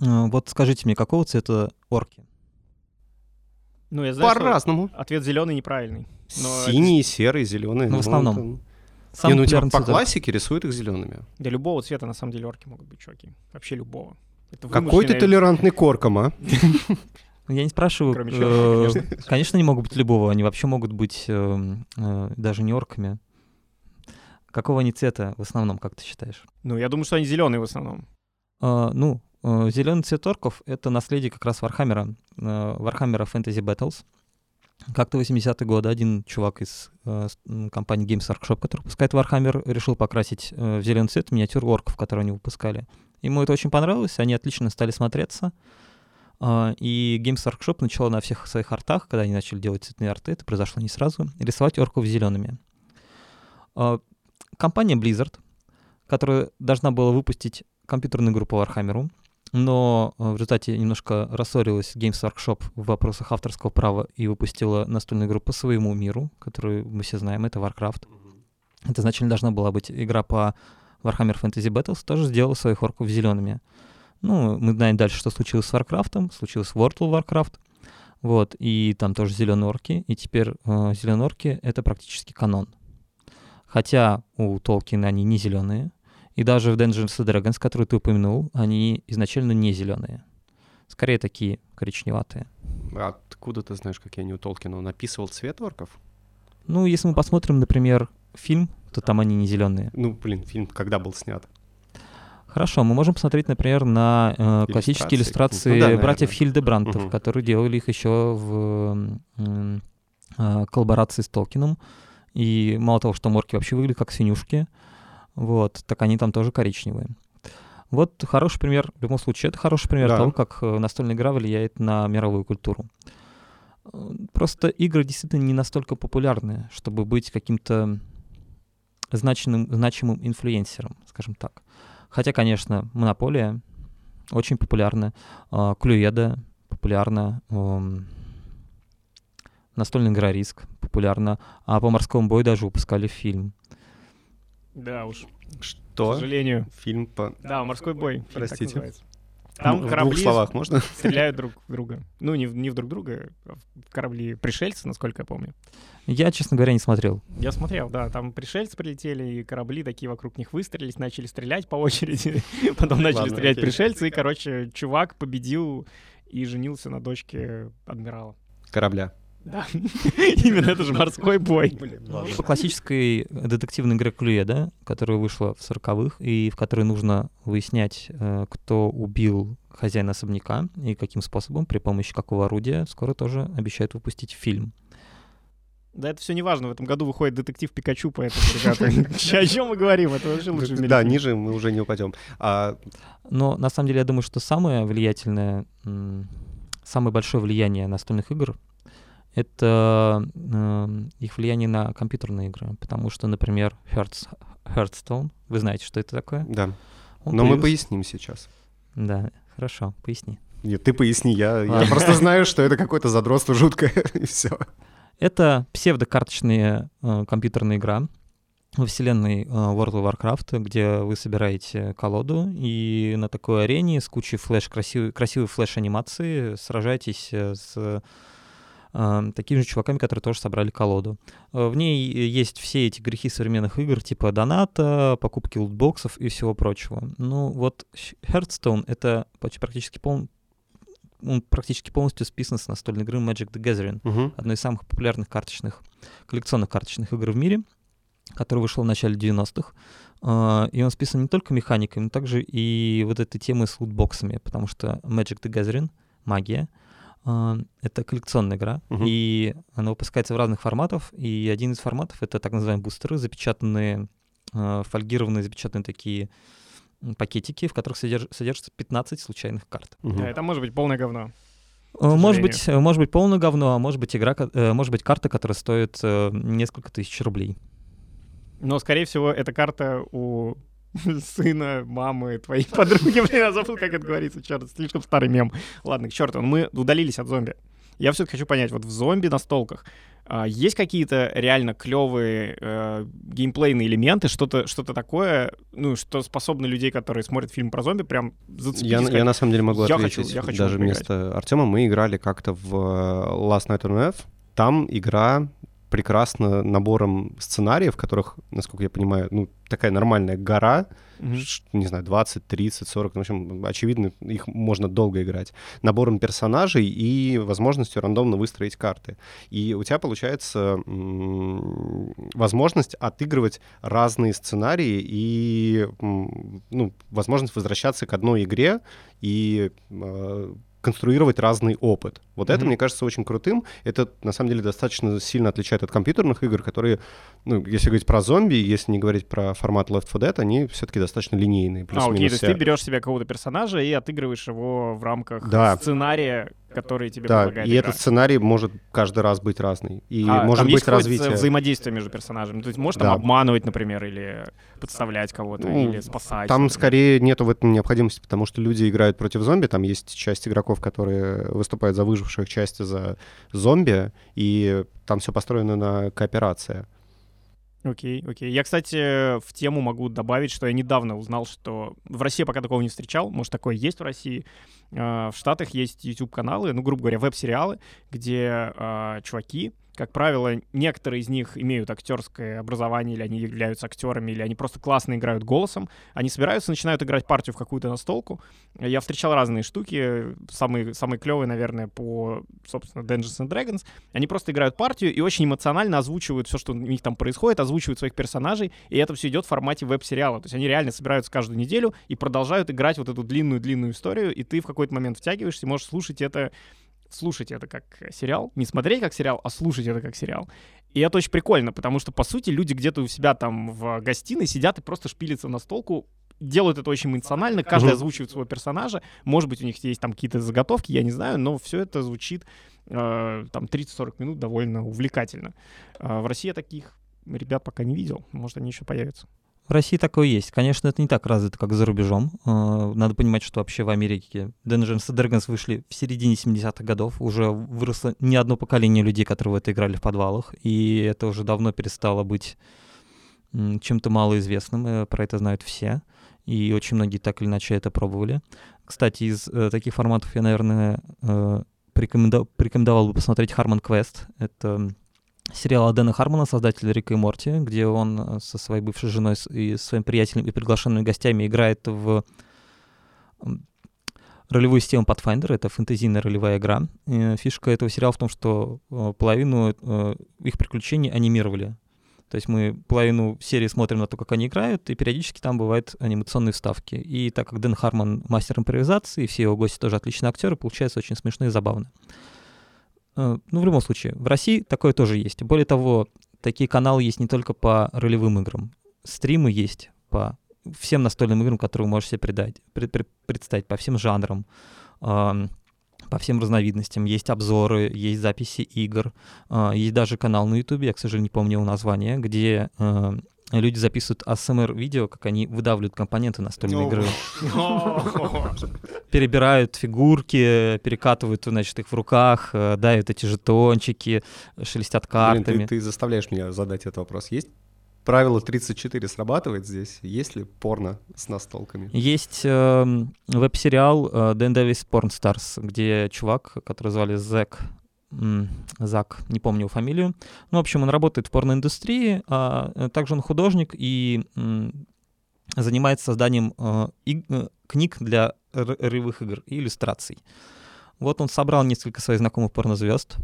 Э, вот скажите мне, какого цвета орки? Ну, я знаю, По-разному. ответ зеленый неправильный. Но Синий, серый, зеленый. Ну, в основном. там- Самый Не, ну, типа, популярный по цвет классике рисуют их зелеными. Для любого цвета, на самом деле, орки могут быть, чуваки. Вообще любого. Это Какой ты толерантный корком, а? Ну, Я не спрашиваю. Кроме э, конечно. Конечно, они могут быть любого. Они вообще могут быть э, даже не орками. Какого они цвета в основном, как ты считаешь? Ну, я думаю, что они зеленые в основном. Ну, зеленый цвет орков — это наследие как раз Вархаммера, э, Вархаммера Fantasy Battles. Как-то в 80-е годы один чувак из э, компании Games Workshop, который выпускает Warhammer, решил покрасить э, в зеленый цвет миниатюр орков, которые они выпускали. Ему это очень понравилось, они отлично стали смотреться. А, И Games Workshop начала на всех своих артах, когда они начали делать цветные арты, это произошло не сразу, рисовать орков зелеными. А, Компания Blizzard, которая должна была выпустить компьютерную игру по Warhammer, но э, в результате немножко рассорилась Games Workshop в вопросах авторского права и выпустила настольную игру по своему миру, которую мы все знаем, это Warcraft. Это изначально должна была быть игра по Warhammer Fantasy Battles, тоже сделала своих орков зелеными. Ну, мы знаем дальше, что случилось с Warcraft, случилось World of Warcraft, вот, и там тоже зеленые орки, и теперь зеленые орки — это практически канон. Хотя у Толкина они не зеленые. И даже в Dungeons and Dragons, который ты упомянул, они изначально не зеленые. Скорее такие коричневатые. А откуда ты знаешь, какие они у Толкина? Он описывал цвет орков? Ну, если мы посмотрим, например, фильм, то там они не зеленые. Ну, блин, фильм когда был снят? Хорошо, мы можем посмотреть, например, на э, классические иллюстрации. Ну да, братьев. Хильдебрантов, Мгм. которые делали их еще в м, э, коллаборации с Толкином. И мало того, что морки вообще выглядят как свинюшки, вот, так они там тоже коричневые. Вот хороший пример, в любом случае, это хороший пример Да. того, как э, настольная игра влияет на мировую культуру. Э, Просто игры действительно не настолько популярны, чтобы быть каким-то значимым, значимым инфлюенсером, скажем так. Хотя, конечно, Монополия очень популярна, а, Клюеда популярна, ам, настольная игра Риск популярна, а по морскому бою даже выпускали фильм. Да уж, к Что? сожалению. Фильм по... Да, морской бой. Простите. Там в двух корабли словах можно? стреляют друг в друга. Ну, не, в- не в друг друга, а в корабли пришельцы, насколько я помню. Я, честно говоря, не смотрел. Я смотрел, да, там пришельцы прилетели, и корабли такие вокруг них выстрелились, начали стрелять по очереди, потом начали Ладно, стрелять окей. пришельцы, и, короче, чувак победил и женился на дочке адмирала. Корабля. Да, именно это же морской бой. По классической детективной игре Клюеда, которая вышла в 40-х, и в которой нужно выяснять, э, кто убил хозяина особняка и каким способом, при помощи какого орудия, скоро тоже обещают выпустить фильм. Да это все не важно, в этом году выходит детектив Пикачу, поэтому, ребята, о чем мы говорим? Это вообще лучше Да, ниже мы уже не упадем. А Но на самом деле я думаю, что самое влиятельное, самое большое влияние настольных игр — это м, их влияние на компьютерные игры. Потому что, например, Hearthstone, вы знаете, что это такое? да, Он но мы появился- поясним сейчас. Да, хорошо, поясни. Нет, ты поясни, я, я просто знаю, что это какое-то задротство жуткое, и все. Это псевдокарточная э, компьютерная игра во вселенной э, World of Warcraft, где вы собираете колоду и на такой арене с кучей флеш, красивой, красивой флеш-анимации сражаетесь э, с э, такими же чуваками, которые тоже собрали колоду. Э, В ней есть все эти грехи современных игр, типа доната, покупки лутбоксов и всего прочего. Ну вот Hearthstone — это почти практически пол... он практически полностью списан с настольной игры Magic the Gathering Мгм. одной из самых популярных карточных, коллекционных карточных игр в мире, которая вышла в начале 90-х. А, И он списан не только механикой, но также и вот этой темой с лутбоксами, потому что Magic the Gathering, магия, это коллекционная игра, Мгм. и она выпускается в разных форматах, и один из форматов — это так называемые бустеры, запечатанные, а, фольгированные, запечатанные такие пакетики, в которых содерж- содержится 15 случайных карт. Мгм. Да, это может быть полное говно. Э, Может быть, может быть полное говно, а может быть игра, э, может быть карта, которая стоит э, несколько тысяч рублей. Но, скорее всего, эта карта у сына, мамы, твоей подруги. Блин, я забыл, как это говорится. Черт, слишком старый мем. Ладно, к черту, мы удалились от зомби. Я все-таки хочу понять, вот в зомби настолках а, есть какие-то реально клевые э, геймплейные элементы, что-то что такое, ну, что способно людей, которые смотрят фильм про зомби, прям зацепить? Я, я на самом деле могу «Я ответить. хочу- я хочу Даже поиграть». вместо Артема мы играли как-то в э, Last Night on Earth. Там игра прекрасно набором сценариев, в которых, насколько я понимаю, ну, такая нормальная гора, ш- не знаю, 20, 30, 40, ну, в общем, очевидно, их можно долго играть, набором персонажей и возможностью рандомно выстроить карты. И у тебя получается м, возможность отыгрывать разные сценарии и, м, ну, возможность возвращаться к одной игре и э, конструировать разный опыт. Вот это, Мгм. мне кажется, очень крутым. Это, на самом деле, достаточно сильно отличает от компьютерных игр, которые, ну, если говорить про зомби, если не говорить про формат Left 4 Dead, они все-таки достаточно линейные. А, окей, то есть ты берешь себе какого-то персонажа и отыгрываешь его в рамках Да. сценария, который тебе Да, предлагает и игра. этот сценарий может каждый раз быть разный. И А, может там быть развитие. взаимодействие между персонажами. То есть можешь там Да. обманывать, например, или подставлять кого-то, Ну, или спасать. Там например. скорее нету в этом необходимости, потому что люди играют против зомби. Там есть часть игроков, которые выступают за выживших, часть за зомби, и там все построено на кооперации. Окей, окей. Я, кстати, в тему могу добавить, что я недавно узнал, что в России пока такого не встречал, может, такое есть в России. А, В Штатах есть YouTube-каналы, ну, грубо говоря, веб-сериалы, где а, чуваки как правило, некоторые из них имеют актерское образование, или они являются актерами, или они просто классно играют голосом. Они собираются, начинают играть партию в какую-то настолку. Я встречал разные штуки. Самые, самые клевые, наверное, по, собственно, Dungeons and Dragons. Они просто играют партию и очень эмоционально озвучивают все, что у них там происходит, озвучивают своих персонажей, и это все идет в формате веб-сериала. То есть они реально собираются каждую неделю и продолжают играть вот эту длинную-длинную историю, и ты в какой-то момент втягиваешься и можешь слушать это слушать это как сериал, не смотреть как сериал, а слушать это как сериал. И это очень прикольно, потому что, по сути, люди где-то у себя там в гостиной сидят и просто шпилятся на столку, делают это очень эмоционально, каждый озвучивает своего персонажа, может быть, у них есть там какие-то заготовки, я не знаю, но все это звучит э, там 30-40 минут довольно увлекательно. Э, в России я таких ребят пока не видел, может, они еще появятся. В России такое есть. Конечно, это не так развито, как за рубежом. Э, надо понимать, что вообще в Америке Dungeons Dragons вышли в середине 70-х годов. Уже выросло не одно поколение людей, которые в это играли в подвалах. И это уже давно перестало быть чем-то малоизвестным. Э, про это знают все. И очень многие так или иначе это пробовали. Кстати, из э, таких форматов я, наверное, порекомендовал бы посмотреть Harmon Quest. Это сериала Дэна Хармона, создателя Рика и Морти, где он э, со своей бывшей женой и своим приятелем и приглашенными гостями играет в ролевую систему Pathfinder, это фэнтезийная ролевая игра. Фишка этого сериала в том, что э, половину э, их приключений анимировали. То есть мы половину серии смотрим на то, как они играют, и периодически там бывают анимационные вставки. И так как Дэн Хармон мастер импровизации, все его гости тоже отличные актеры, получается очень смешно и забавно. Э, ну, в любом случае, в России такое тоже есть. Более того, такие каналы есть не только по ролевым играм. Стримы есть по всем настольным играм, которые вы можете себе предать, пред, пред, представить, по всем жанрам, э, по всем разновидностям. Есть обзоры, есть записи игр, э, есть даже канал на YouTube, я, к сожалению, не помню его название, где э, люди записывают ASMR-видео, как они выдавливают компоненты настольной игры. Перебирают фигурки, перекатывают, значит, их в руках, э, давят эти жетончики, шелестят картами. Блин, ты, ты заставляешь меня задать этот вопрос. Есть правило 34 срабатывает здесь? Есть ли порно с настолками? Есть э, веб-сериал э, Dan Davis Porn Stars, где чувак, который звали Зек Зак, не помню его фамилию. Ну, в общем, он работает в порноиндустрии, а э, также он художник и занимается созданием э, э, книг для ролевых игр и иллюстраций. Вот он собрал несколько своих знакомых порнозвезд,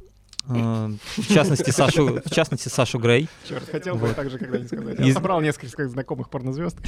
в частности, Сашу, в частности, Сашу Грей. Черт, хотел бы вот. так же когда-нибудь сказать. Я из... собрал несколько своих знакомых порнозвезд.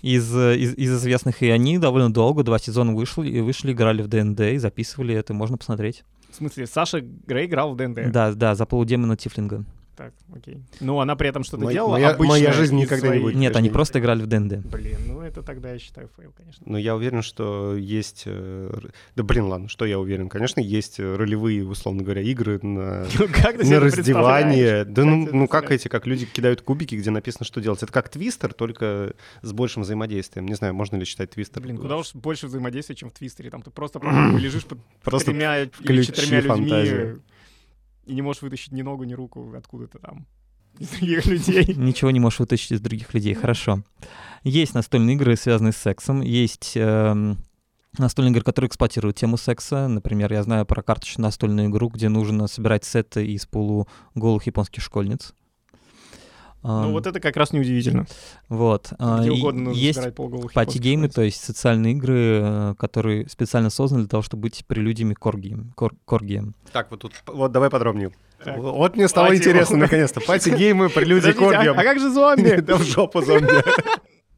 Из, из, из известных, и они довольно долго, два сезона вышли, и вышли, играли в ДНД и записывали это, можно посмотреть. В смысле, Саша Грей играла в D&D? Да, да, за полудемона Тифлинга. Так, окей. Ну, она при этом что-то делала моя, моя жизнь никогда своей... не будет. Нет, они просто играли в ДНД. Блин, ну это тогда я считаю fail, конечно. Ну, я уверен, что есть... Э, да блин, ладно, что я уверен? Конечно, есть э, ролевые, условно говоря, игры на, ну, как на раздевание. Да ну, ну как эти, как люди кидают кубики, где написано, что делать. Это как твистер, только с большим взаимодействием. Не знаю, можно ли считать твистер. Блин, куда уж больше взаимодействия, чем в твистере. Там ты просто лежишь под тремя или четырьмя людьми и не можешь вытащить ни ногу, ни руку откуда-то там из других людей. Ничего не можешь вытащить из других людей, хорошо. Есть настольные игры, связанные с сексом, есть э, настольные игры, которые эксплуатируют тему секса. Например, я знаю про карточную настольную игру, где нужно собирать сеты из полуголых японских школьниц. Ну, вот это как раз неудивительно. Вот. А, Где угодно нужно есть пати-геймы, то есть социальные игры, э, которые специально созданы для того, чтобы быть прелюдиями к оргиям. К оргиям. Так, вот тут, вот давай подробнее. Так. Вот мне стало Пати... интересно, наконец-то. Пати-геймы, прелюдии к оргиям. А как же зомби? Да в жопу зомби.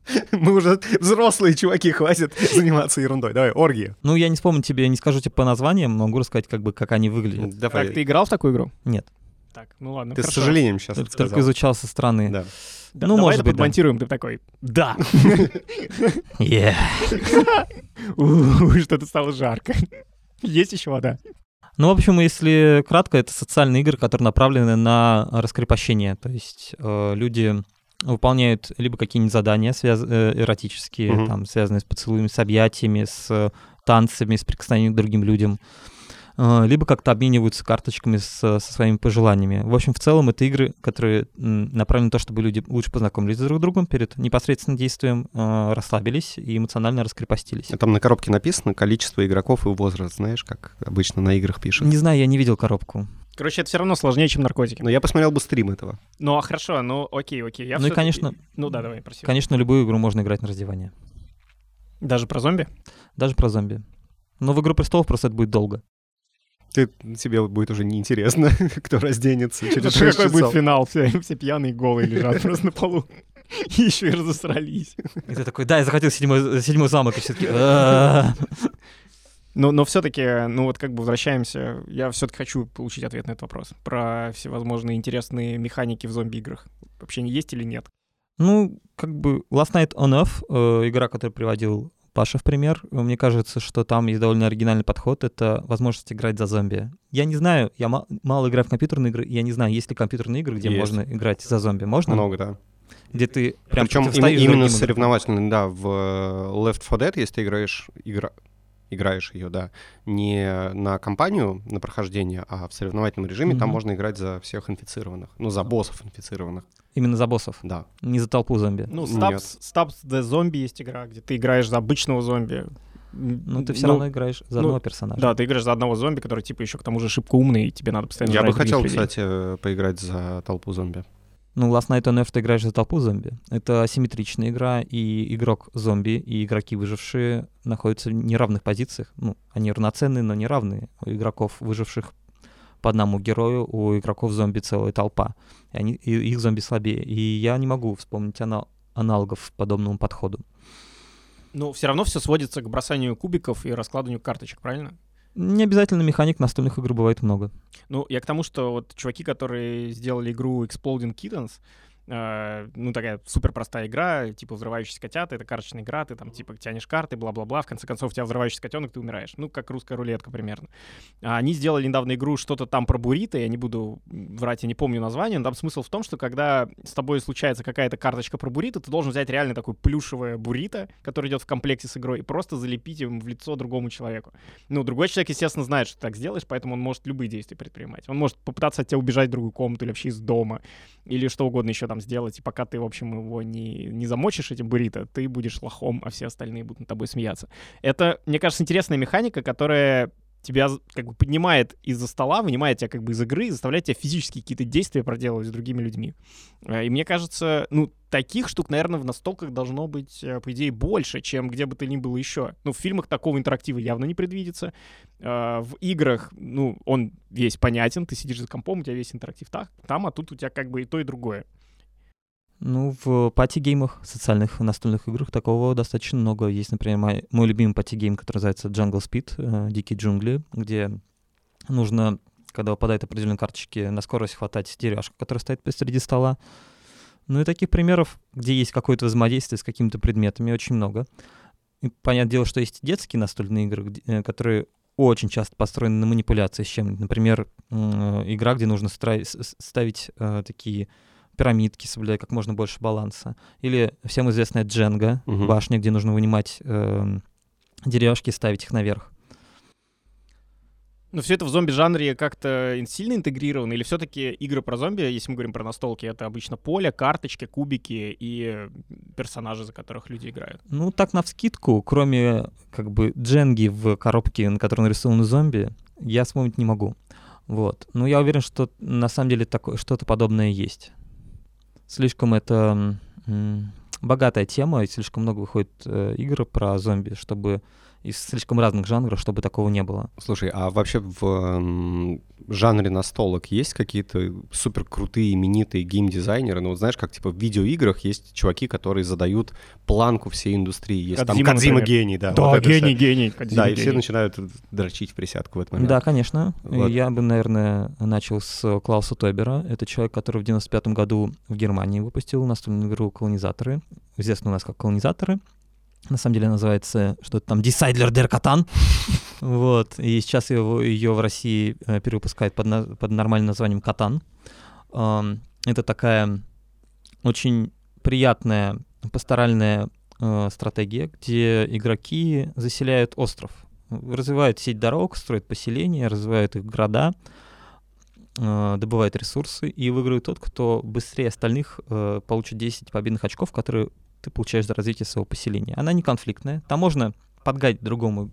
Мы уже взрослые чуваки, хватит заниматься ерундой. Давай, оргии. Ну, я не вспомню тебе, не скажу тебе по названиям, могу рассказать, как бы, как они выглядят. Давай. Так, ты играл в такую игру? Нет. Так, ну ладно, Ты хорошо. с сожалением сейчас Только, только изучал со стороны. Да. Да, ну, давай может это быть, подмонтируем, да. ты такой, да. Что-то стало жарко. Есть еще вода? Ну, в общем, если кратко, это социальные игры, которые направлены на раскрепощение. То есть э, люди выполняют либо какие-нибудь задания связ... э, эротические, угу. там, связанные с поцелуями, с объятиями, с танцами, с прикосновением к другим людям. А, либо как-то обмениваются карточками с, со своими пожеланиями. В общем, в целом это игры, которые направлены на то, чтобы люди лучше познакомились друг с другом перед непосредственным действием, а, расслабились и эмоционально раскрепостились. Там на коробке написано количество игроков и возраст, знаешь, как обычно на играх пишут. Не знаю, я не видел коробку. Короче, это все равно сложнее, чем наркотики. Но я посмотрел бы стрим этого. Ну, а хорошо, ну окей, окей. Я Ну и, конечно- Ну да, давай, прости. Конечно, любую игру можно играть на раздевание. Даже про зомби? Даже про зомби. Но в «Игру престолов» просто это будет долго. Ты, тебе будет уже неинтересно, кто разденется через шесть какой будет часов. финал? Все, все пьяные голые лежат просто на полу. И еще и разосрались. И ты такой, да, я захотел седьмой, седьмой замок, и все таки «А-а-а». Но, но все-таки, ну вот как бы возвращаемся, я все-таки хочу получить ответ на этот вопрос. Про всевозможные интересные механики в зомби-играх. Вообще не есть или нет? Ну, как бы Last Night on Earth, э, игра, которую приводил Паша в пример, мне кажется, что там есть довольно оригинальный подход, это возможность играть за зомби. Я не знаю, я ма- мало играю в компьютерные игры, я не знаю, есть ли компьютерные игры, где Есть. можно играть за зомби. Можно? Много, да. Где ты прям Причем противостоишь именно соревновательно, да, в э, Left 4 Dead, если ты играешь, игра, играешь ее, да, не на компанию, на прохождение, а в соревновательном режиме, там Мгм. можно играть за всех инфицированных, ну, за боссов инфицированных, Именно за боссов, да. не за толпу зомби. Ну. Stabs, Stabs the Zombie есть игра, где ты играешь за обычного зомби. Ну, ты все равно играешь за ну, одного персонажа. Да, ты играешь за одного зомби, который типа еще к тому же шибко умный, и тебе надо постоянно Я бы хотел, людей. кстати, поиграть за толпу зомби. Ну, Last Night on Earth ты играешь за толпу зомби. Это асимметричная игра, и игрок зомби, и игроки выжившие находятся в неравных позициях. Ну, они равноценные, но неравные. У игроков выживших по одному герою, у игроков зомби целая толпа. И, они, и их зомби слабее. И я не могу вспомнить ана- аналогов подобному подходу. Ну, все равно все сводится к бросанию кубиков и раскладыванию карточек, правильно? Не обязательно механик настольных игр бывает много. Ну, я к тому, что вот чуваки, которые сделали игру Exploding Kittens, э, ну, такая супер простая игра, типа взрывающиеся котята, это карточная игра, ты там типа тянешь карты, бла-бла-бла, в конце концов у тебя взрывающийся котенок, ты умираешь. Ну, как русская рулетка примерно. А Они сделали недавно игру что-то там про буррито, я не буду врать, я не помню название, но там смысл в том, что когда с тобой случается какая-то карточка про буррито, ты должен взять реально такой плюшевое буррито, который идет в комплекте с игрой, и просто залепить им в лицо другому человеку. Ну, другой человек, естественно, знает, что ты так сделаешь, поэтому он может любые действия предпринимать. Он может попытаться от тебя убежать в другую комнату или вообще из дома, или что угодно еще там сделать. И пока ты, в общем, его не, не замочишь этим буррито, ты будешь лохом, а все остальные будут над тобой смеяться. Это, мне кажется, интересная механика, которая тебя как бы поднимает из-за стола, вынимает тебя как бы из игры заставляет тебя физически какие-то действия проделывать с другими людьми. Э, И мне кажется, ну, таких штук, наверное, в настолках должно быть, э, по идее, больше, чем где бы то ни было еще. Ну, в фильмах такого интерактива явно не предвидится. Э, В играх, ну, он весь понятен, ты сидишь за компом, у тебя весь интерактив так, там, а тут у тебя как бы и то, и другое. Ну, в пати-геймах, социальных настольных играх такого достаточно много. Есть, например, мой, мой любимый party game, который называется Jungle Speed, э, Дикие джунгли, где нужно, когда выпадают определенные карточки, на скорость хватать деревяшку, которая стоит посреди стола. Ну и таких примеров, где есть какое-то взаимодействие с какими-то предметами, очень много. И понятное дело, что есть детские настольные игры, где- э, которые очень часто построены на манипуляции с чем-нибудь. Например, э, игра, где нужно ставить э, такие пирамидки, соблюдая как можно больше баланса. Или всем известная дженга, Мгм. башня, где нужно вынимать э, деревяшки и ставить их наверх. Но все это в зомби-жанре как-то сильно интегрировано? Или все-таки игры про зомби, если мы говорим про настолки, это обычно поле, карточки, кубики и персонажи, за которых люди играют? Ну, так навскидку, кроме как бы дженги в коробке, на которой нарисованы зомби, я вспомнить не могу. Вот. Но я уверен, что на самом деле такое, что-то подобное есть. Слишком это богатая тема, и слишком много выходит э, игр про зомби, чтобы из слишком разных жанров, чтобы такого не было. Слушай, а вообще в жанре настолок есть какие-то супер крутые, именитые геймдизайнеры? Ну, вот знаешь, как типа в видеоиграх есть чуваки, которые задают планку всей индустрии. Есть Кодзима, там Кадзима гений, да. Да, вот это гений, всё. гений. Кодзима Да, и все гений. начинают дрочить в присядку в этот момент. Да, конечно. Вот. Я бы, наверное, начал с Клауса Тобера. Это человек, который в 95 году в Германии выпустил настольную игру «Колонизаторы». Известна у нас как «Колонизаторы». На самом деле называется что-то там «Decidler der Katan». Вот. И сейчас его, ее в России э, перевыпускают под, под нормальным названием «Катан». Это такая очень приятная пасторальная э, стратегия, где игроки заселяют остров, развивают сеть дорог, строят поселения, развивают их города, э, добывают ресурсы и выигрывает тот, кто быстрее остальных получит 10 победных очков, которые ты получаешь за развитие своего поселения. Она не конфликтная. Там можно подгадить другому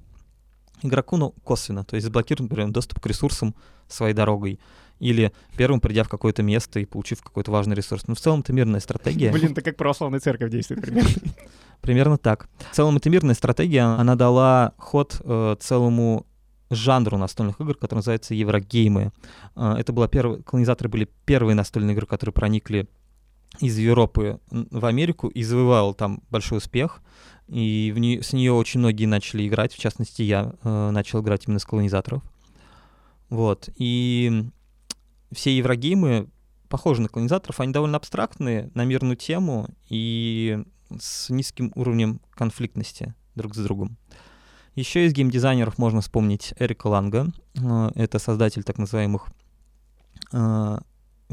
игроку, но косвенно. То есть заблокировать, например, доступ к ресурсам своей дорогой или первым придя в какое-то место и получив какой-то важный ресурс. Но в целом это мирная стратегия. Блин, это как православная церковь действует примерно. Примерно так. В целом это мирная стратегия, она дала ход э, целому жанру настольных игр, который называется еврогеймы. Э, это была первая, колонизаторы были первые настольные игры, которые проникли из Европы в Америку и завоевал там большой успех. И в нее, с нее очень многие начали играть, в частности, я э, начал играть именно с колонизаторов. Вот. И все еврогеймы похожи на колонизаторов, они довольно абстрактные, на мирную тему и с низким уровнем конфликтности друг с другом. Еще из геймдизайнеров можно вспомнить Эрика Ланга. Э, это создатель так называемых э,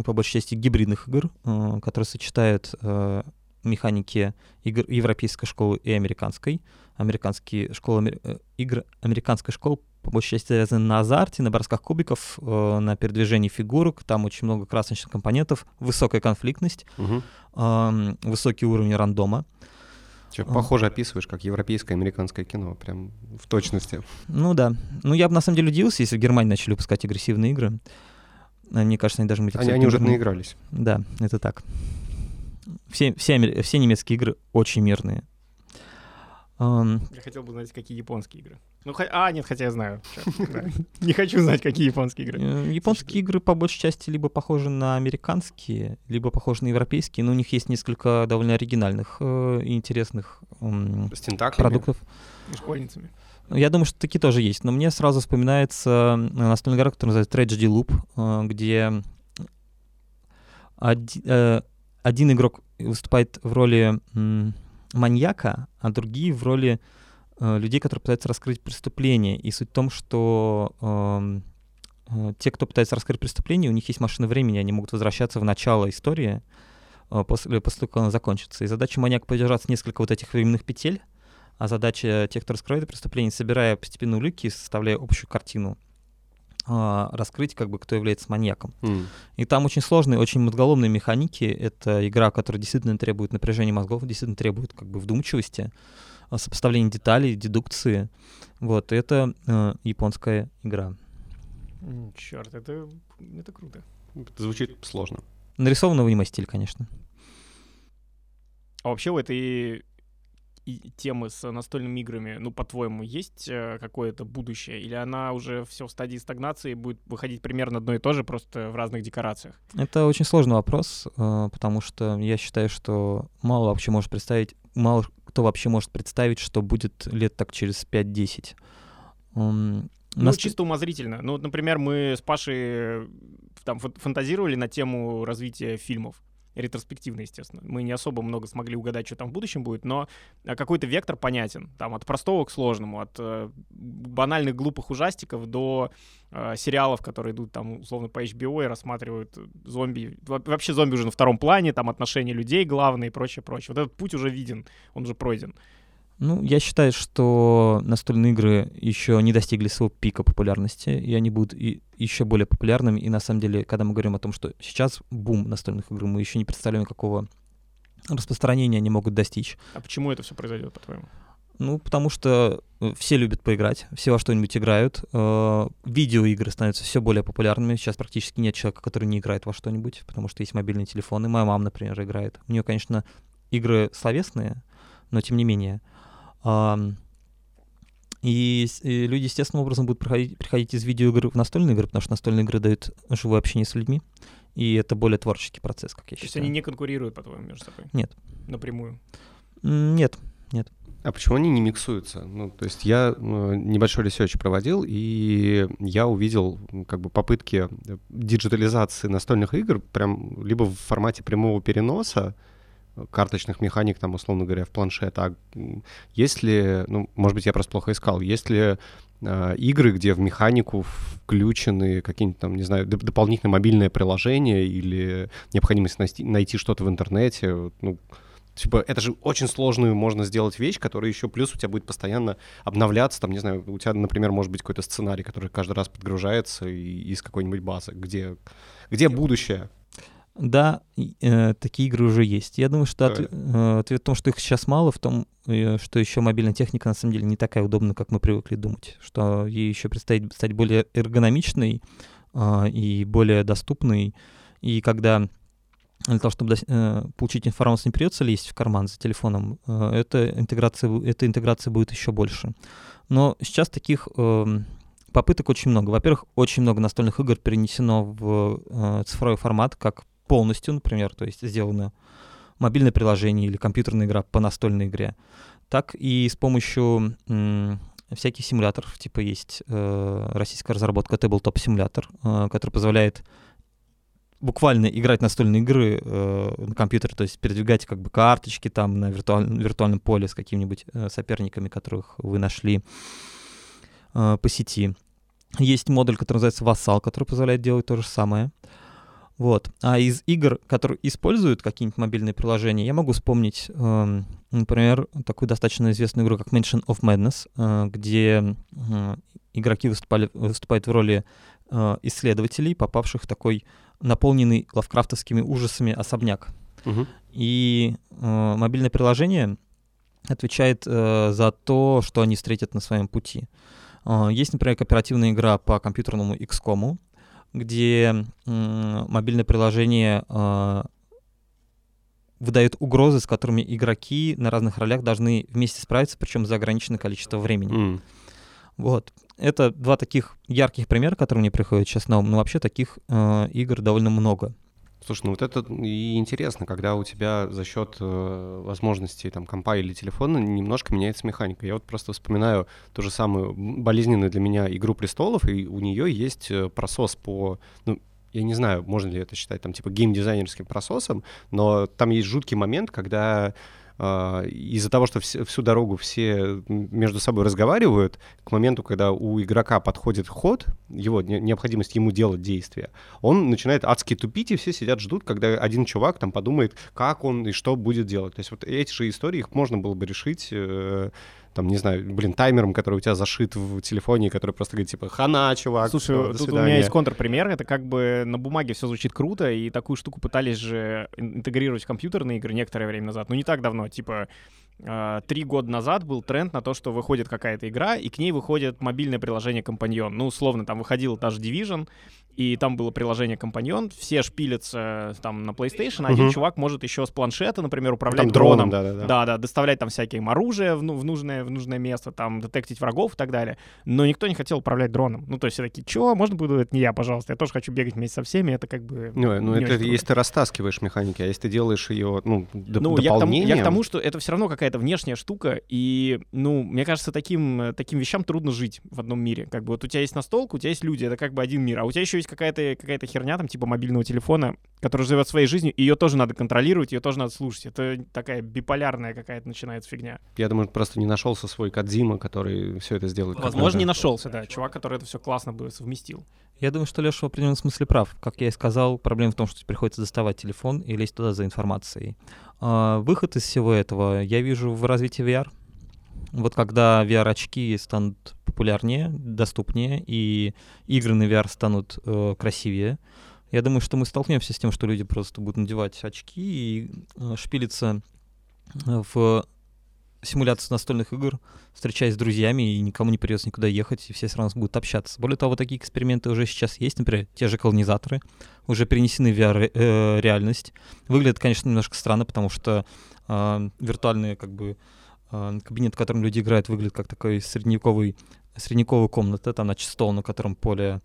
по большей части гибридных игр, э, которые сочетают э, механики игр европейской школы и американской. Американские школы, э, игр американской школы по большей части завязаны на азарте, на бросках кубиков, на передвижении фигурок. Там очень много красочных компонентов, высокая конфликтность, эм, высокий уровень рандома. Чё, похоже описываешь, как европейское американское кино, прям в точности. Ну да. Ну я бы на самом деле удивился, если в Германии начали выпускать агрессивные игры. А Мне кажется, они даже Они, мультипликационные они уже наигрались. Да, это так. Все, все, все немецкие игры очень мирные. Ам, Я хотел бы знать, какие японские игры. Ну, хо- а, нет, хотя я знаю. Не хочу знать, какие японские игры. э, Японские игры по большей части либо похожи на американские, либо похожи на европейские, но у них есть несколько довольно оригинальных э, и интересных м, С тентаклями. продуктов. Школьницами. Я думаю, что такие тоже есть, но мне сразу вспоминается настольная игра, которая называется Tragedy Loop, э, где оди- э, один игрок выступает в роли маньяка, а другие в роли э, людей, которые пытаются раскрыть преступление. И суть в том, что эм, э, те, кто пытается раскрыть преступление, у них есть машина времени, они могут возвращаться в начало истории э, после, после того, как она закончится. И задача маньяка подержаться несколько вот этих временных петель, а задача тех, кто раскрывает это преступление, собирая постепенно улики, составляя общую картину, а, раскрыть, как бы, кто является маньяком. М. И там очень сложные, очень мозголомные механики. Это игра, которая действительно требует напряжения мозгов, действительно требует как бы вдумчивости, а, сопоставления деталей, дедукции. Вот, и это э, японская игра. Черт, это, это круто. Это звучит сложно. Нарисована в аниме-стиле, конечно. А вообще у этой и темы с настольными играми, ну, по-твоему, есть э, какое-то будущее? Или она уже все в стадии стагнации и будет выходить примерно одно и то же, просто в разных декорациях? Это очень сложный вопрос, э, потому что я считаю, что мало вообще может представить, мало кто вообще может представить, что будет лет так через 5-10. М, Ну, нас- чисто умозрительно. Ну, вот, например, мы с Пашей э, там фан- фантазировали на тему развития фильмов. Ретроспективно, естественно. Мы не особо много смогли угадать, что там в будущем будет, но а, какой-то вектор понятен. Там от простого к сложному, от э, банальных глупых ужастиков до э, сериалов, которые идут там условно по HBO и рассматривают э, зомби. Во- Вообще зомби уже на втором плане, там отношения людей главные и прочее, прочее. Вот этот путь уже виден, он уже пройден. Ну, я считаю, что настольные игры еще не достигли своего пика популярности, и они будут и еще более популярными. И на самом деле, когда мы говорим о том, что сейчас бум настольных игр, мы еще не представляем, какого распространения они могут достичь. А почему это все произойдет, по-твоему? Ну, потому что э, все любят поиграть, все во что-нибудь играют. э, Видеоигры становятся все более популярными. Сейчас практически нет человека, который не играет во что-нибудь, потому что есть мобильные телефоны. Моя мама, например, играет. У нее, конечно, игры словесные, но тем не менее. И, и люди естественным образом будут проходить, приходить из видеоигр в настольные игры, потому что настольные игры дают живое общение с людьми, и это более творческий процесс, как я То есть считаю. они не конкурируют, по-твоему, между собой? Нет. Напрямую. М, Нет, А почему они не миксуются? Ну, то есть я э, небольшой research проводил, и я увидел как бы попытки диджитализации настольных игр прям либо в формате прямого переноса карточных механик, там, условно говоря, в планшет, а есть ли, ну, может быть, я просто плохо искал, есть ли э, игры, где в механику включены какие-нибудь там, не знаю, доп- дополнительные мобильные приложения или необходимость найти, найти что-то в интернете, ну, Типа, это же очень сложную можно сделать вещь, которая еще плюс у тебя будет постоянно обновляться. Там, не знаю, у тебя, например, может быть какой-то сценарий, который каждый раз подгружается и- из какой-нибудь базы. Где, где будущее? Да, э, такие игры уже есть. Я думаю, что отве- э, ответ в том, что их сейчас мало, в том, э, что еще мобильная техника на самом деле не такая удобная, как мы привыкли думать. Что ей еще предстоит стать более эргономичной, а, и более доступный. И когда для того, чтобы э, получить информацию, не придется лезть в карман за телефоном, э, эта, интеграция, эта интеграция будет еще больше. Но сейчас таких э, попыток очень много. Во-первых, очень много настольных игр перенесено в э, цифровой формат, как полностью, например, то есть сделано мобильное приложение или компьютерная игра по настольной игре, так и с помощью всяких симуляторов, типа есть э, российская разработка Tabletop Simulator, э, который позволяет буквально играть настольные игры э, на компьютере, то есть передвигать как бы карточки там на виртуаль, виртуальном поле с какими-нибудь э, соперниками, которых вы нашли э, по сети. Есть модуль, который называется Vassal, который позволяет делать то же самое. Вот. А из игр, которые используют какие-нибудь мобильные приложения, я могу вспомнить, э, например, такую достаточно известную игру, как Mansion of Madness, э, где э, игроки выступали, выступают в роли э, исследователей, попавших в такой наполненный лавкрафтовскими ужасами особняк. Мгм. И э, мобильное приложение отвечает э, за то, что они встретят на своем пути. Э, есть, например, кооперативная игра по компьютерному XCOM, где мобильное приложение э, выдает угрозы, с которыми игроки на разных ролях должны вместе справиться, причем за ограниченное количество времени. М. Вот. Это два таких ярких примера, которые мне приходят сейчас на ум. Но вообще таких э, игр довольно много. Слушай, ну вот это и интересно, когда у тебя за счет э, возможностей там компа или телефона немножко меняется механика. Я вот просто вспоминаю ту же самую болезненную для меня «Игру престолов», и у нее есть э, просос по... Ну, я не знаю, можно ли это считать там типа геймдизайнерским прососом, но там есть жуткий момент, когда из-за того, что все- всю дорогу все между собой разговаривают, к моменту, когда у игрока подходит ход, его не- необходимость ему делать действие, он начинает адски тупить, и все сидят, ждут, когда один чувак там подумает, как он и что будет делать. То есть вот эти же истории, их можно было бы решить, э, там, не знаю, блин, таймером, который у тебя зашит в телефоне, который просто говорит, типа, хана, чувак, Слушай, до тут у свидания». меня есть контрпример. Это как бы на бумаге все звучит круто, и такую штуку пытались же ин- интегрировать в компьютерные игры некоторое время назад. Ну, не так давно, типа а, три года назад был тренд на то, что выходит какая-то игра, и к ней выходит мобильное приложение Компаньон. Ну, условно, там выходил даже Division, и там было приложение Компаньон, все шпилятся там на PlayStation, а один Мгм. чувак может еще с планшета, например, управлять Там дроном, да-да-да. Да, да, доставлять там всякие им оружие в, ну- в нужное, в нужное место, там, детектить врагов и так далее. Но никто не хотел управлять дроном. Ну, то есть все такие, чё, можно буду, это не я, пожалуйста, я тоже хочу бегать вместе со всеми, это как бы... Ну, ну это круто. если ты растаскиваешь механики, а если ты делаешь ее, ну, доп- Ну, я к, тому, я к тому, что это все равно какая-то внешняя штука, и, ну, мне кажется, таким, таким вещам трудно жить в одном мире. Как бы вот у тебя есть настолка, у тебя есть люди, это как бы один мир, а у тебя еще есть какая-то какая херня, там, типа мобильного телефона, который живет своей жизнью, и ее тоже надо контролировать, ее тоже надо слушать. Это такая биполярная какая-то начинается фигня. Я думаю, просто не нашелся свой Кадзима, который все это сделает. как Возможно, не нашелся, да, чувак, который это все классно бы совместил. Я думаю, что Леша в определенном смысле прав. Как я и сказал, проблема в том, что приходится доставать телефон и лезть туда за информацией. А, выход из всего этого я вижу в развитии VR. Вот когда VR-очки станут популярнее, доступнее, и игры на VR станут э, красивее, я думаю, что мы столкнемся с тем, что люди просто будут надевать очки и э, шпилиться э, в симуляцию настольных игр, встречаясь с друзьями, и никому не придется никуда ехать, и все все равно будут общаться. Более того, такие эксперименты уже сейчас есть, например, те же колонизаторы, уже перенесены в VR-реальность. Выглядит, конечно, немножко странно, потому что э, виртуальный как бы э, кабинет, в котором люди играют, выглядит как такой средневековый, средневековая комната, там, значит, стол, на котором поле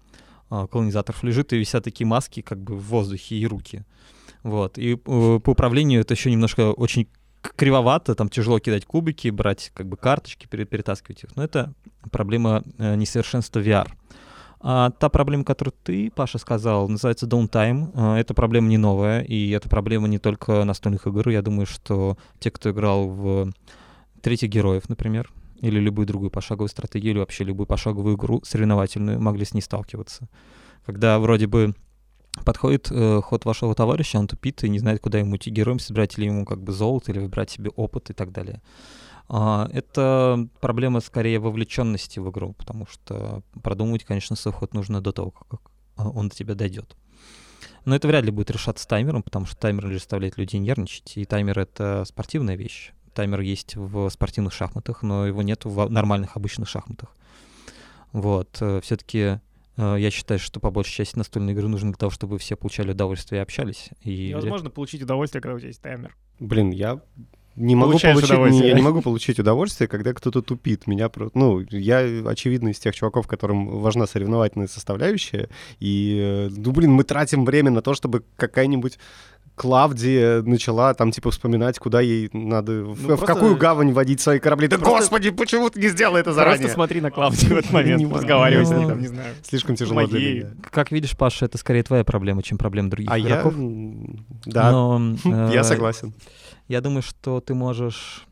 э, колонизаторов лежит, и висят такие маски как бы в воздухе и руки. Вот. И э, по управлению это еще немножко очень кривовато, там тяжело кидать кубики, брать как бы карточки, пере- перетаскивать их. Но это проблема э, несовершенства VR. А та проблема, которую ты, Паша, сказал, называется downtime. Э, Это проблема не новая, и это проблема не только настольных игр. Я думаю, что те, кто играл в третьих героев, например, или любую другую пошаговую стратегию, или вообще любую пошаговую игру соревновательную, могли с ней сталкиваться. Когда вроде бы подходит э, ход вашего товарища, он тупит и не знает, куда ему идти героем, собирать ли ему как бы золото, или выбрать себе опыт и так далее. А, это проблема скорее вовлеченности в игру, потому что продумывать, конечно, свой ход нужно до того, как а, он до тебя дойдет. Но это вряд ли будет решаться таймером, потому что таймер заставляет людей нервничать, и таймер — это спортивная вещь. Таймер есть в спортивных шахматах, но его нет в нормальных обычных шахматах. Вот. Все-таки Э, Я считаю, что по большей части настольные игры нужны для того, чтобы все получали удовольствие и общались. И Невозможно получить удовольствие, когда у тебя есть таймер. Блин, я не могу Получаешь получить, удовольствие. не- я не могу получить удовольствие, когда кто-то тупит. Меня ну, я очевидно из тех чуваков, которым важна соревновательная составляющая. И, э, ну, блин, мы тратим время на то, чтобы какая-нибудь Клавдия начала там, типа, вспоминать, куда ей надо, в, в просто- какую гавань водить свои корабли. Да, Просто- господи, почему ты не сделал это заранее? Просто смотри на Клавдию в этот момент, Не разговаривай с ней, Ну, там, не знаю. Слишком тяжело для меня. Как видишь, Паша, это скорее твоя проблема, чем проблема других А я... игроков. Да, Но, я э, согласен. Я думаю, что ты можешь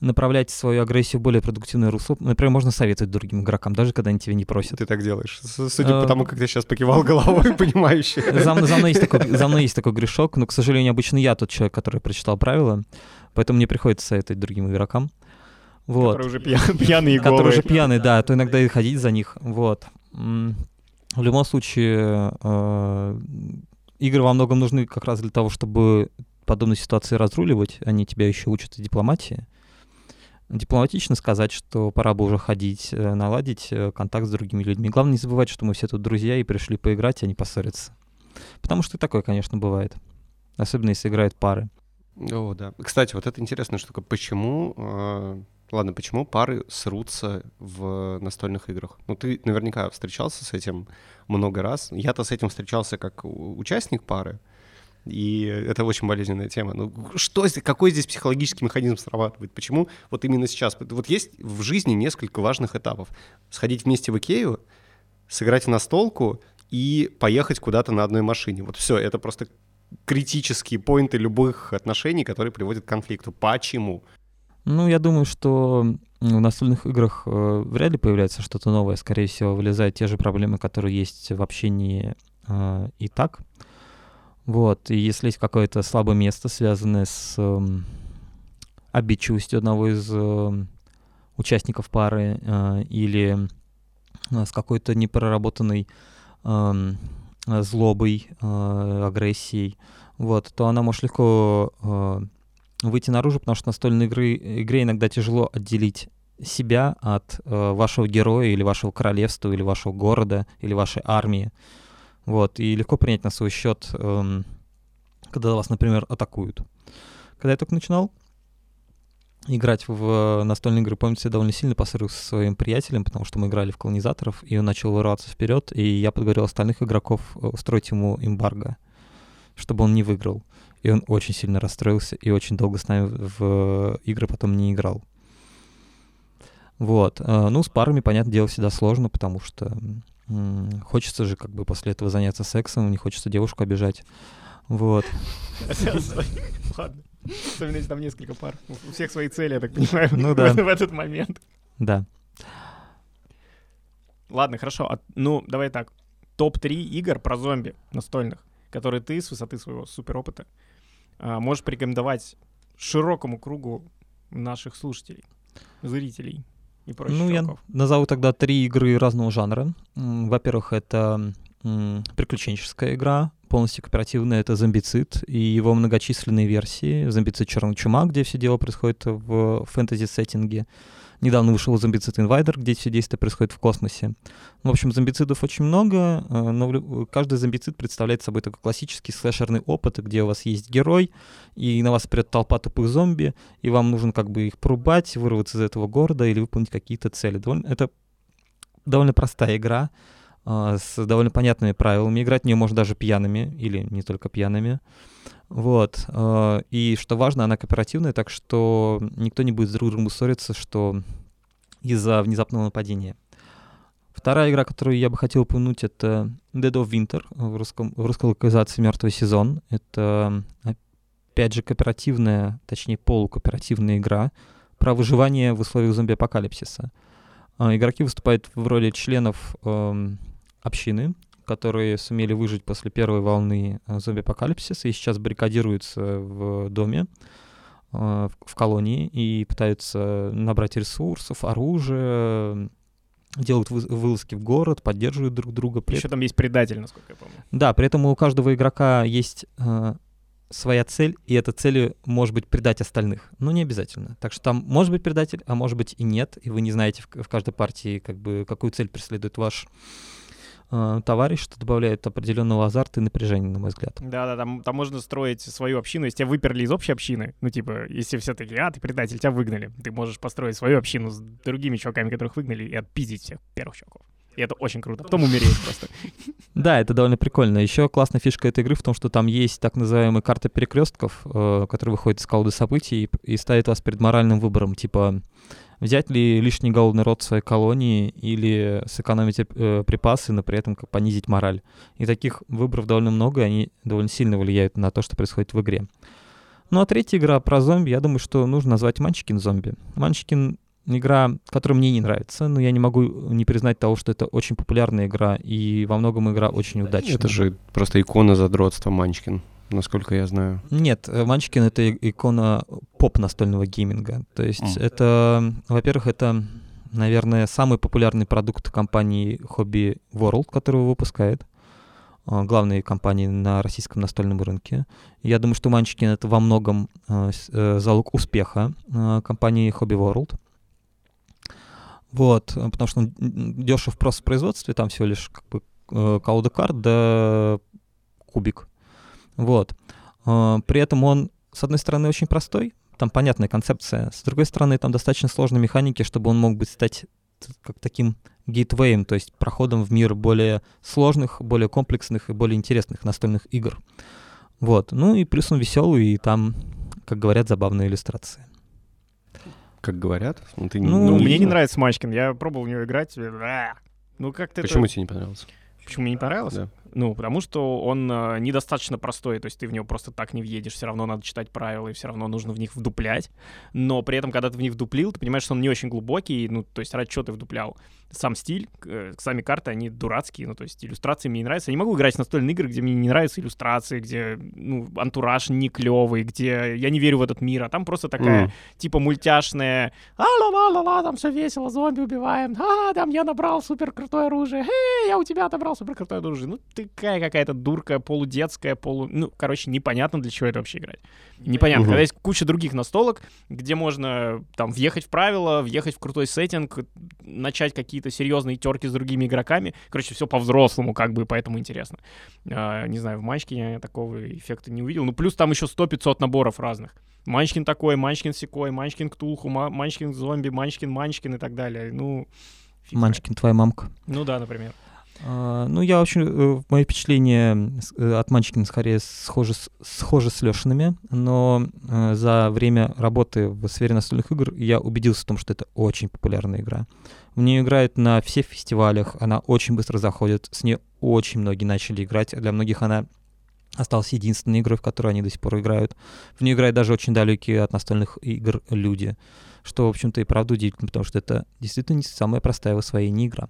направлять свою агрессию в более продуктивное русло. Например, можно советовать другим игрокам, даже когда они тебя не просят. Ты так делаешь. Судя по тому, как ты сейчас покивал головой, понимающе. За, мной- есть такой, за мной есть такой грешок, но, к сожалению, обычно я тот человек, который прочитал правила, поэтому мне приходится советовать другим игрокам. Вот. Которые уже пья- пьяные и Которые уже пьяные, да, то иногда и ходить за них. Вот. В любом случае, э, игры во многом нужны как раз для того, чтобы подобные ситуации разруливать. Они тебя еще учат и дипломатии. Дипломатично сказать, что пора бы уже ходить, э, наладить э, контакт с другими людьми. Главное не забывать, что мы все тут друзья и пришли поиграть, а не поссориться. Потому что и такое, конечно, бывает. Особенно если играют пары. О, да. Кстати, вот это интересная штука. Почему, э, ладно, почему пары срутся в настольных играх? Ну, ты наверняка встречался с этим много раз. Я-то с этим встречался как участник пары, и это очень болезненная тема. Ну, что какой здесь психологический механизм срабатывает? Почему вот именно сейчас? Вот есть в жизни несколько важных этапов. Сходить вместе в Икею, сыграть в настолку и поехать куда-то на одной машине. Вот все, это просто критические поинты любых отношений, которые приводят к конфликту. Почему? Ну, я думаю, что в настольных играх э, вряд ли появляется что-то новое. Скорее всего, вылезают те же проблемы, которые есть в общении э, и так. Вот. И если есть какое-то слабое место, связанное с эм, обидчивостью одного из эм, участников пары э, или э, с какой-то непроработанной э, злобой, э, агрессией, вот, то она может легко э, выйти наружу, потому что настольной игры, игре иногда тяжело отделить себя от э, вашего героя или вашего королевства, или вашего города, или вашей армии. Вот, и легко принять на свой счет, эм, когда вас, например, атакуют. Когда я только начинал играть в настольные игры, помните, я довольно сильно поссорился со своим приятелем, потому что мы играли в колонизаторов, и он начал вырываться вперед, и я подговорил остальных игроков э, устроить ему эмбарго, чтобы он не выиграл. И он очень сильно расстроился и очень долго с нами в игры потом не играл. Вот. э, Ну, с парами, понятное дело, всегда сложно, потому что хочется же как бы после этого заняться сексом, не хочется девушку обижать. Вот. Ладно. Особенно если там несколько пар. У всех свои цели, я так понимаю, Ну в да. этот- в этот момент. Да. Ладно, хорошо. А, Ну, давай так. Топ-3 игр про зомби настольных, которые ты с высоты своего суперопыта а, можешь порекомендовать широкому кругу наших слушателей, зрителей и прочих Ну, я чуваков. назову тогда три игры разного жанра. Во-первых, это приключенческая игра, полностью кооперативная, это зомбицид и его многочисленные версии. Зомбицид Черная чума, где все дело происходит в фэнтези-сеттинге. Недавно вышел зомбицид Инвайдер, где все действия происходят в космосе. Ну, В общем, зомбицидов очень много, э, но каждый зомбицид представляет собой такой классический слэшерный опыт, где у вас есть герой, и на вас придет толпа тупых зомби, и вам нужно как бы их порубать, вырваться из этого города или выполнить какие-то цели. Довольно, это довольно простая игра а, с довольно понятными правилами. Играть в нее можно даже пьяными или не только пьяными. Вот. а, И что важно, она кооперативная, так что никто не будет с друг другом ссориться, что из-за внезапного нападения. Вторая игра, которую я бы хотел упомянуть, это Dead of Winter в, русском, в русской локализации «Мертвый сезон». Это, опять же, кооперативная, точнее, полукооперативная игра про выживание в условиях зомби-апокалипсиса. А, Игроки выступают в роли членов эм, общины, которые сумели выжить после первой волны э, зомби-апокалипсиса и сейчас баррикадируются в доме, э, в, колонии и пытаются набрать ресурсов, оружие, делают вы- вылазки в город, поддерживают друг друга. При Еще там есть предатель, насколько я помню. да, при этом у каждого игрока есть э, своя цель, и эта цель может быть предать остальных. Но не обязательно. Так что там может быть предатель, а может быть и нет, и вы не знаете в, в каждой партии, как бы, какую цель преследует ваш э, товарищ, что добавляет определенного азарта и напряжения, на мой взгляд. Да-да, там, там можно строить свою общину, если тебя выперли из общей общины, ну, типа, если все таки а, ты предатель, тебя выгнали, ты можешь построить свою общину с другими чуваками, которых выгнали, и отпиздить всех первых чуваков. И это очень круто. Потом умереть просто. Да, это довольно прикольно. Еще классная фишка этой игры в том, что там есть так называемая карта перекрестков, э, которая выходит из колоды событий и, и ставит вас перед моральным выбором, типа взять ли лишний голодный род в своей колонии или сэкономить э, припасы, но при этом как понизить мораль. И таких выборов довольно много, и они довольно сильно влияют на то, что происходит в игре. Ну а третья игра про зомби, я думаю, что нужно назвать Манчикин зомби. Манчикин игра, которая мне не нравится, но я не могу не признать того, что это очень популярная игра, и во многом игра очень удачная. Это же просто икона задротства Манчкин, насколько я знаю. Нет, э, Манчкин — это икона поп-настольного гейминга. То есть М. это, во-первых, это, наверное, самый популярный продукт компании Hobby World, которую выпускает э, главной компании на российском настольном рынке. Я думаю, что Манчкин — это во многом э, залог успеха компании Hobby World. Вот, потому что он дешев просто в производстве, там всего лишь как бы колода карт да кубик. Вот. Э, При этом он, с одной стороны, очень простой, там понятная концепция, с другой стороны, там достаточно сложные механики, чтобы он мог быть стать как таким гейтвеем, то есть проходом в мир более сложных, более комплексных и более интересных настольных игр. Вот. Ну и плюс он веселый, и там, как говорят, забавные иллюстрации. Как говорят. Ну, ты Ну, Ну, мне не видел? нравится Мачкин, я пробовал в него играть. а, Ну, как-то Почему это... тебе не понравился? Почему мне не понравилось? Да. Ну, потому что он э, недостаточно простой, то есть ты в него просто так не въедешь, все равно надо читать правила, и все равно нужно в них вдуплять. Но при этом, когда ты в них вдуплил, ты понимаешь, что он не очень глубокий, ну, то есть ради чего ты вдуплял? Сам стиль, э, сами карты, они дурацкие, ну, то есть иллюстрации мне не нравятся. Я не могу играть в настольные игры, где мне не нравятся иллюстрации, где, ну, антураж не клевый, где я не верю в этот мир, а там просто такая, М. типа, мультяшная, а-ла-ла-ла-ла, там все весело, зомби убиваем, а, там я набрал супер крутое оружие, эй, я у тебя отобрал супер крутое оружие. Ну, такая какая-то дурка, полудетская, полу... Ну, короче, непонятно, для чего это вообще играть. Непонятно. Мгм. Когда есть куча других настолок, где можно там въехать в правила, въехать в крутой сеттинг, начать какие-то серьезные терки с другими игроками. Короче, все по-взрослому, как бы, поэтому интересно. А, не знаю, в Манчкине я такого эффекта не увидел. Ну, плюс там еще 100-500 наборов разных. Манчкин такой, Манчкин секой, Манчкин Ктулху, Ма- Манчкин зомби, Манчкин Манчкин и так далее. Ну, фиг. Манчкин, твоя мамка. Ну да, например. А, Ну, я очень... э, Мои впечатления э, от Манчкина скорее схожи с, схожи с Лешиными, но э, за время работы в сфере настольных игр я убедился в том, что это очень популярная игра. В нее играют на всех фестивалях, она очень быстро заходит, с ней очень многие начали играть, для многих она осталась единственной игрой, в которой они до сих пор играют. В нее играют даже очень далекие от настольных игр люди, что, в общем-то, и правда удивительно, потому что это действительно не самая простая в освоении игра.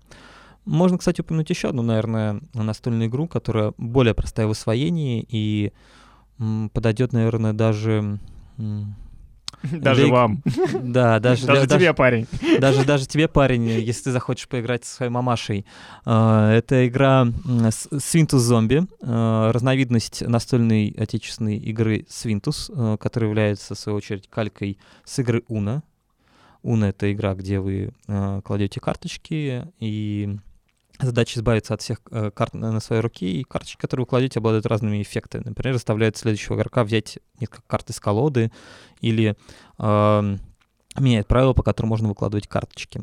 Можно, кстати, упомянуть еще одну, наверное, настольную игру, которая более простая в освоении и подойдет, наверное, даже... Даже для вам. Да, даже, Даже да- тебе, парень. даже, даже тебе, парень, если ты захочешь поиграть со своей мамашей. А, Это игра Свинтус Зомби, а, разновидность настольной отечественной игры Свинтус, а, которая является, в свою очередь, калькой с игры Уна. Уна — это игра, где вы кладете карточки, и задача избавиться от всех э, карт на своей руке, и карточки, которые вы кладете, обладают разными эффектами. Например, заставляют следующего игрока взять несколько карт из колоды, или ам, меняет правила, по которым можно выкладывать карточки.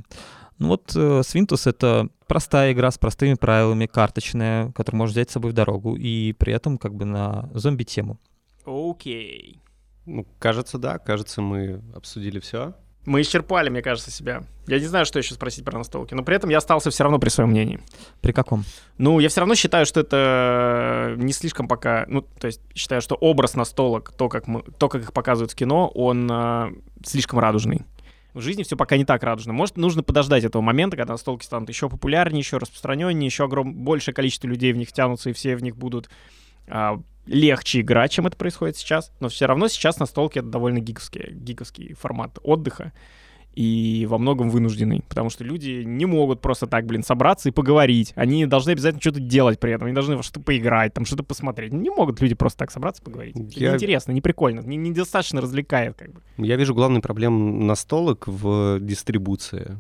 Ну вот э, Свинтус — это простая игра с простыми правилами, карточная, которую можно взять с собой в дорогу, и при этом как бы на зомби-тему. Окей. Ну, кажется, да. Кажется, мы обсудили все. Мы исчерпали, мне кажется, себя. Я не знаю, что еще спросить про настолки, но при этом я остался все равно при своем мнении. При каком? Ну, я все равно считаю, что это не слишком пока... Ну, то есть считаю, что образ настолок, то, как, мы, то, как их показывают в кино, он а, слишком радужный. В жизни все пока не так радужно. Может, нужно подождать этого момента, когда настолки станут еще популярнее, еще распространеннее, еще огром... большее количество людей в них тянутся, и все в них будут легче играть, чем это происходит сейчас. Но все равно сейчас настолки — это довольно гиковский, гиковский формат отдыха. и во многом вынужденный, потому что люди не могут просто так, блин, собраться и поговорить. Они должны обязательно что-то делать при этом, они должны во что-то поиграть, там что-то посмотреть. Не могут люди просто так собраться и поговорить. Это Я- неинтересно, не прикольно, не- недостаточно развлекает как бы. Я вижу главную проблему настолок в дистрибуции.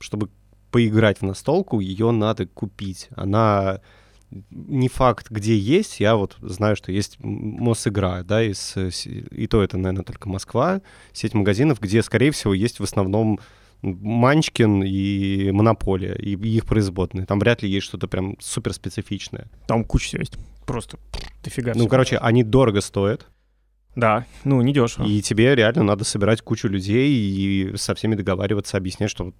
Чтобы поиграть в настолку, ее надо купить. Она не факт, где есть. Я вот знаю, что есть Мосигра, да, из, э, и то это, наверное, только Москва, сеть магазинов, где, скорее всего, есть в основном Манчкин и Монополия, и их производные. Там вряд ли есть что-то прям супер специфичное. Там куча всего есть. Просто дофига Ну, всего. короче, они дорого стоят, Да, ну, не дешево. и тебе реально надо собирать кучу людей и со всеми договариваться, объяснять, что,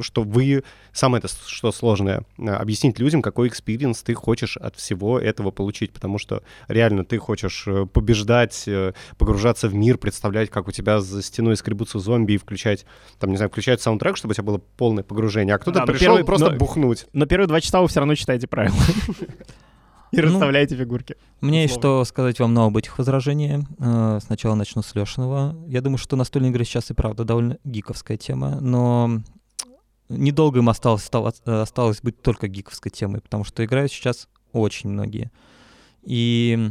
что вы... Самое это, что сложное, а, объяснить людям, какой experience ты хочешь от всего этого получить, потому что реально ты хочешь э, побеждать, э, погружаться в мир, представлять, как у тебя за стеной скребутся зомби и включать, там, не знаю, включать саундтрек, чтобы у тебя было полное погружение, а кто-то Да, пришел первый- просто но- бухнуть. Но первые два часа вы все равно читаете правила. И Ну, расставляете фигурки. Мне есть что сказать вам на об этих возражениях. Э, Сначала начну с Лешиного. Я думаю, что настольные игры сейчас и правда довольно гиковская тема, но недолго им осталось, стало- осталось быть только гиковской темой, потому что играют сейчас очень многие. И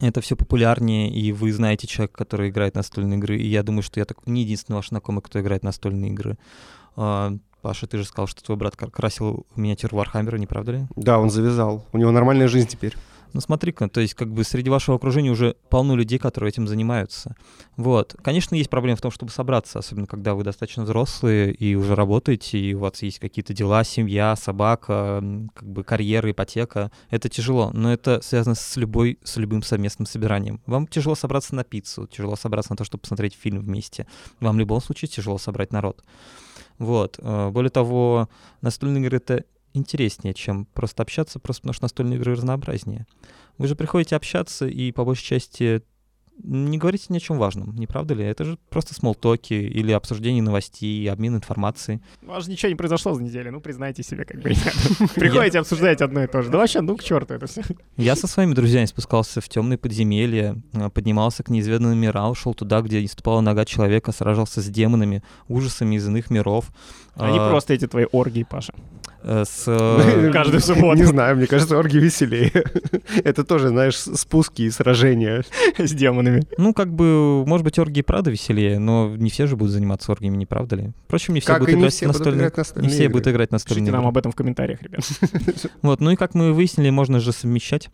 это все популярнее, и вы знаете человека, который играет настольные игры, и я думаю, что я так не единственный ваш знакомый, кто играет настольные игры. Паша, ты же сказал, что твой брат кра- красил миниатюр Вархаммера, не правда ли? Да, он завязал. У него нормальная жизнь теперь. Ну смотри-ка, то есть как бы среди вашего окружения уже полно людей, которые этим занимаются. Вот. Конечно, есть проблема в том, чтобы собраться, особенно когда вы достаточно взрослые и уже работаете, и у вас есть какие-то дела, семья, собака, как бы карьера, ипотека. Это тяжело, но это связано с любой, с любым совместным собиранием. Вам тяжело собраться на пиццу, тяжело собраться на то, чтобы посмотреть фильм вместе. Вам в любом случае тяжело собрать народ. Вот. Э, Более того, настольные игры — это интереснее, чем просто общаться, просто потому что настольные игры разнообразнее. Вы же приходите общаться и по большей части не говорите ни о чем важном, не правда ли? Это же просто смолтоки или обсуждение новостей, обмен информацией. У вас же ничего не произошло за неделю, ну признайте себе, как бы. Приходите обсуждать одно и то же. Да вообще, ну к черту это все. Я со своими друзьями спускался в темные подземелья, э, поднимался к неизведанным мирам, ушел туда, где не ступала нога человека, сражался с демонами, ужасами из иных миров. Они А, просто эти твои оргии, Паша. Э, с, Каждую субботу. Не знаю, мне кажется, орги веселее. Это тоже, знаешь, спуски и сражения. С демонами. Ну, как бы, может быть, оргии и правда веселее, но не все же будут заниматься оргиями, не правда ли? Впрочем, не все Как будут играть все в будут настольные играть настольные Не все игры. будут играть настольные Пишите нам игры. об этом в комментариях, ребят. Вот, ну и как мы выяснили, можно же совмещать.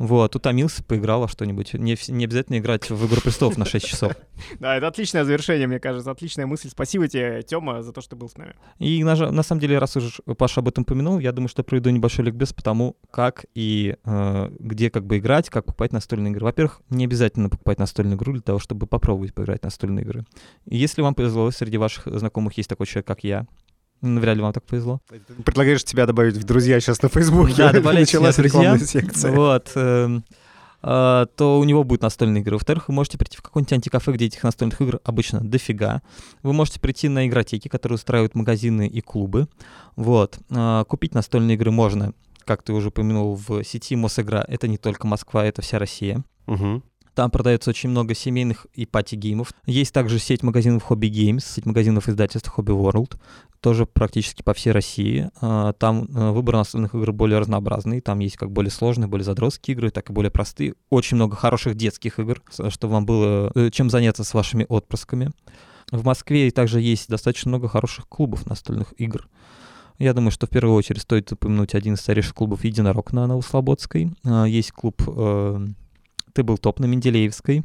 Вот, утомился, поиграл во что-нибудь. Не, не обязательно играть в «Игру престолов» на 6 часов. Да, это отличное завершение, мне кажется, отличная мысль. Спасибо тебе, Тёма, за то, что был с нами. И на, на самом деле, раз уж Паша об этом упомянул, я думаю, что проведу небольшой ликбез по тому, как и э, где как бы играть, как покупать настольные игры. Во-первых, не обязательно покупать настольную игру для того, чтобы попробовать поиграть в настольные игры. И если вам повезло, среди ваших знакомых есть такой человек, как я, вряд ли вам так повезло, Предлагаешь тебя добавить в друзья сейчас на Фейсбуке. Да, добавляйте Началась в друзья. рекламная секция. Вот. эм, а, то у него будут настольные игры. Во-вторых, вы можете прийти в какое-нибудь антикафе, где этих настольных игр обычно дофига. Вы можете прийти на игротеки, которые устраивают магазины и клубы. Вот. А, Купить настольные игры можно, как ты уже упомянул, в сети Мосигра. Это не только Москва, это вся Россия. Мгм. Там продается очень много семейных и пати-геймов. Есть также сеть магазинов Hobby Games, сеть магазинов издательства Hobby World, тоже практически по всей России. А, Там э, выбор настольных игр более разнообразный. Там есть как более сложные, более задротские игры, так и более простые. Очень много хороших детских игр, чтобы вам было э, чем заняться с вашими отпрысками. В Москве также есть достаточно много хороших клубов настольных игр. Я думаю, что в первую очередь стоит упомянуть один из старейших клубов «Единорог» на Новослободской. А, Есть клуб э, «Ты был топ» на Менделеевской.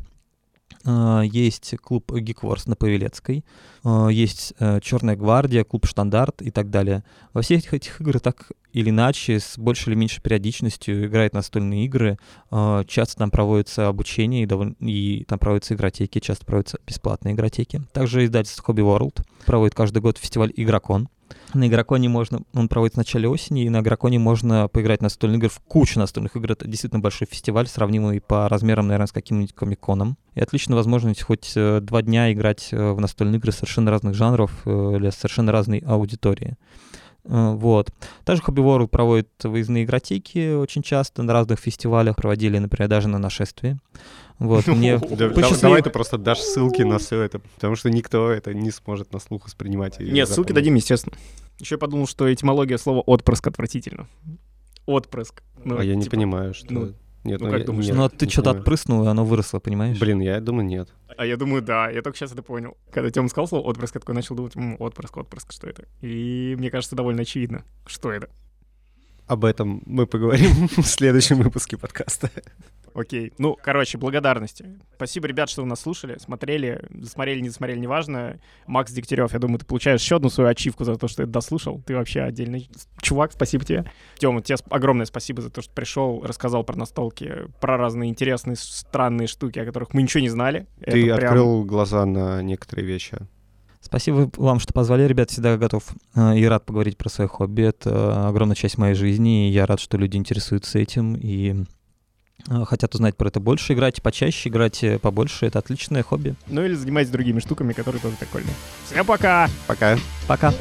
А, Есть клуб «Гикворс» на Павелецкой. А, Есть э, «Черная гвардия», клуб «Штандарт» и так далее. Во всех этих играх так или иначе, с большей или меньшей периодичностью играют настольные игры. А, Часто там проводится обучение, и, довольно- и там проводятся игротеки, часто проводятся бесплатные игротеки. Также издательство Hobby World проводит каждый год фестиваль «Игрокон». На Игроконе можно, он проводится в начале осени, и на Игроконе можно поиграть в настольные игры, в кучу настольных игр. Это действительно большой фестиваль, сравнимый по размерам, наверное, с каким-нибудь комиконом. И отличная возможность хоть э, два дня играть э, в настольные игры совершенно разных жанров э, для совершенно разной аудитории. Вот. Также Hobby World проводит выездные игротеки очень часто на разных фестивалях. Проводили, например, даже на нашествии. Вот, мне Да- да- посчастлив- Давай ты просто дашь ссылки на все это, потому что никто это не сможет на слух воспринимать. Нет, ссылки запомнить. дадим, естественно. Еще я подумал, что этимология слова «отпрыск» отвратительно. Отпрыск. Ну, А я не типа, понимаю, что... ну, Нет, ну как я- думаешь, нет, Ну, ты не что-то отпрыснул, и оно выросло, понимаешь? Блин, я думаю, нет. А я думаю, да, я только сейчас это понял. Когда Тёма сказал слово «отпрыск», я такой начал думать, «М, отпрыск, отпрыск, что это? И мне кажется, довольно очевидно, что это. Об этом мы поговорим в следующем выпуске подкаста. Окей. Ну, короче, благодарности. Спасибо, ребят, что вы нас слушали, смотрели, смотрели, не смотрели, неважно. Макс Дегтярев, я думаю, ты получаешь еще одну свою ачивку за то, что ты дослушал. Ты вообще отдельный чувак, спасибо тебе. Тёма, тебе огромное спасибо за то, что пришел, рассказал про настолки, про разные интересные, странные штуки, о которых мы ничего не знали. Ты Это прям- открыл глаза на некоторые вещи. Спасибо вам, что позвали, ребят. Всегда готов э, и рад поговорить про свое хобби. Это огромная часть моей жизни, и я рад, что люди интересуются этим и хотят узнать про это больше. Играйте почаще, играйте побольше. Это отличное хобби. Ну или занимайтесь другими штуками, которые тоже прикольные. Всем пока! Пока. Пока.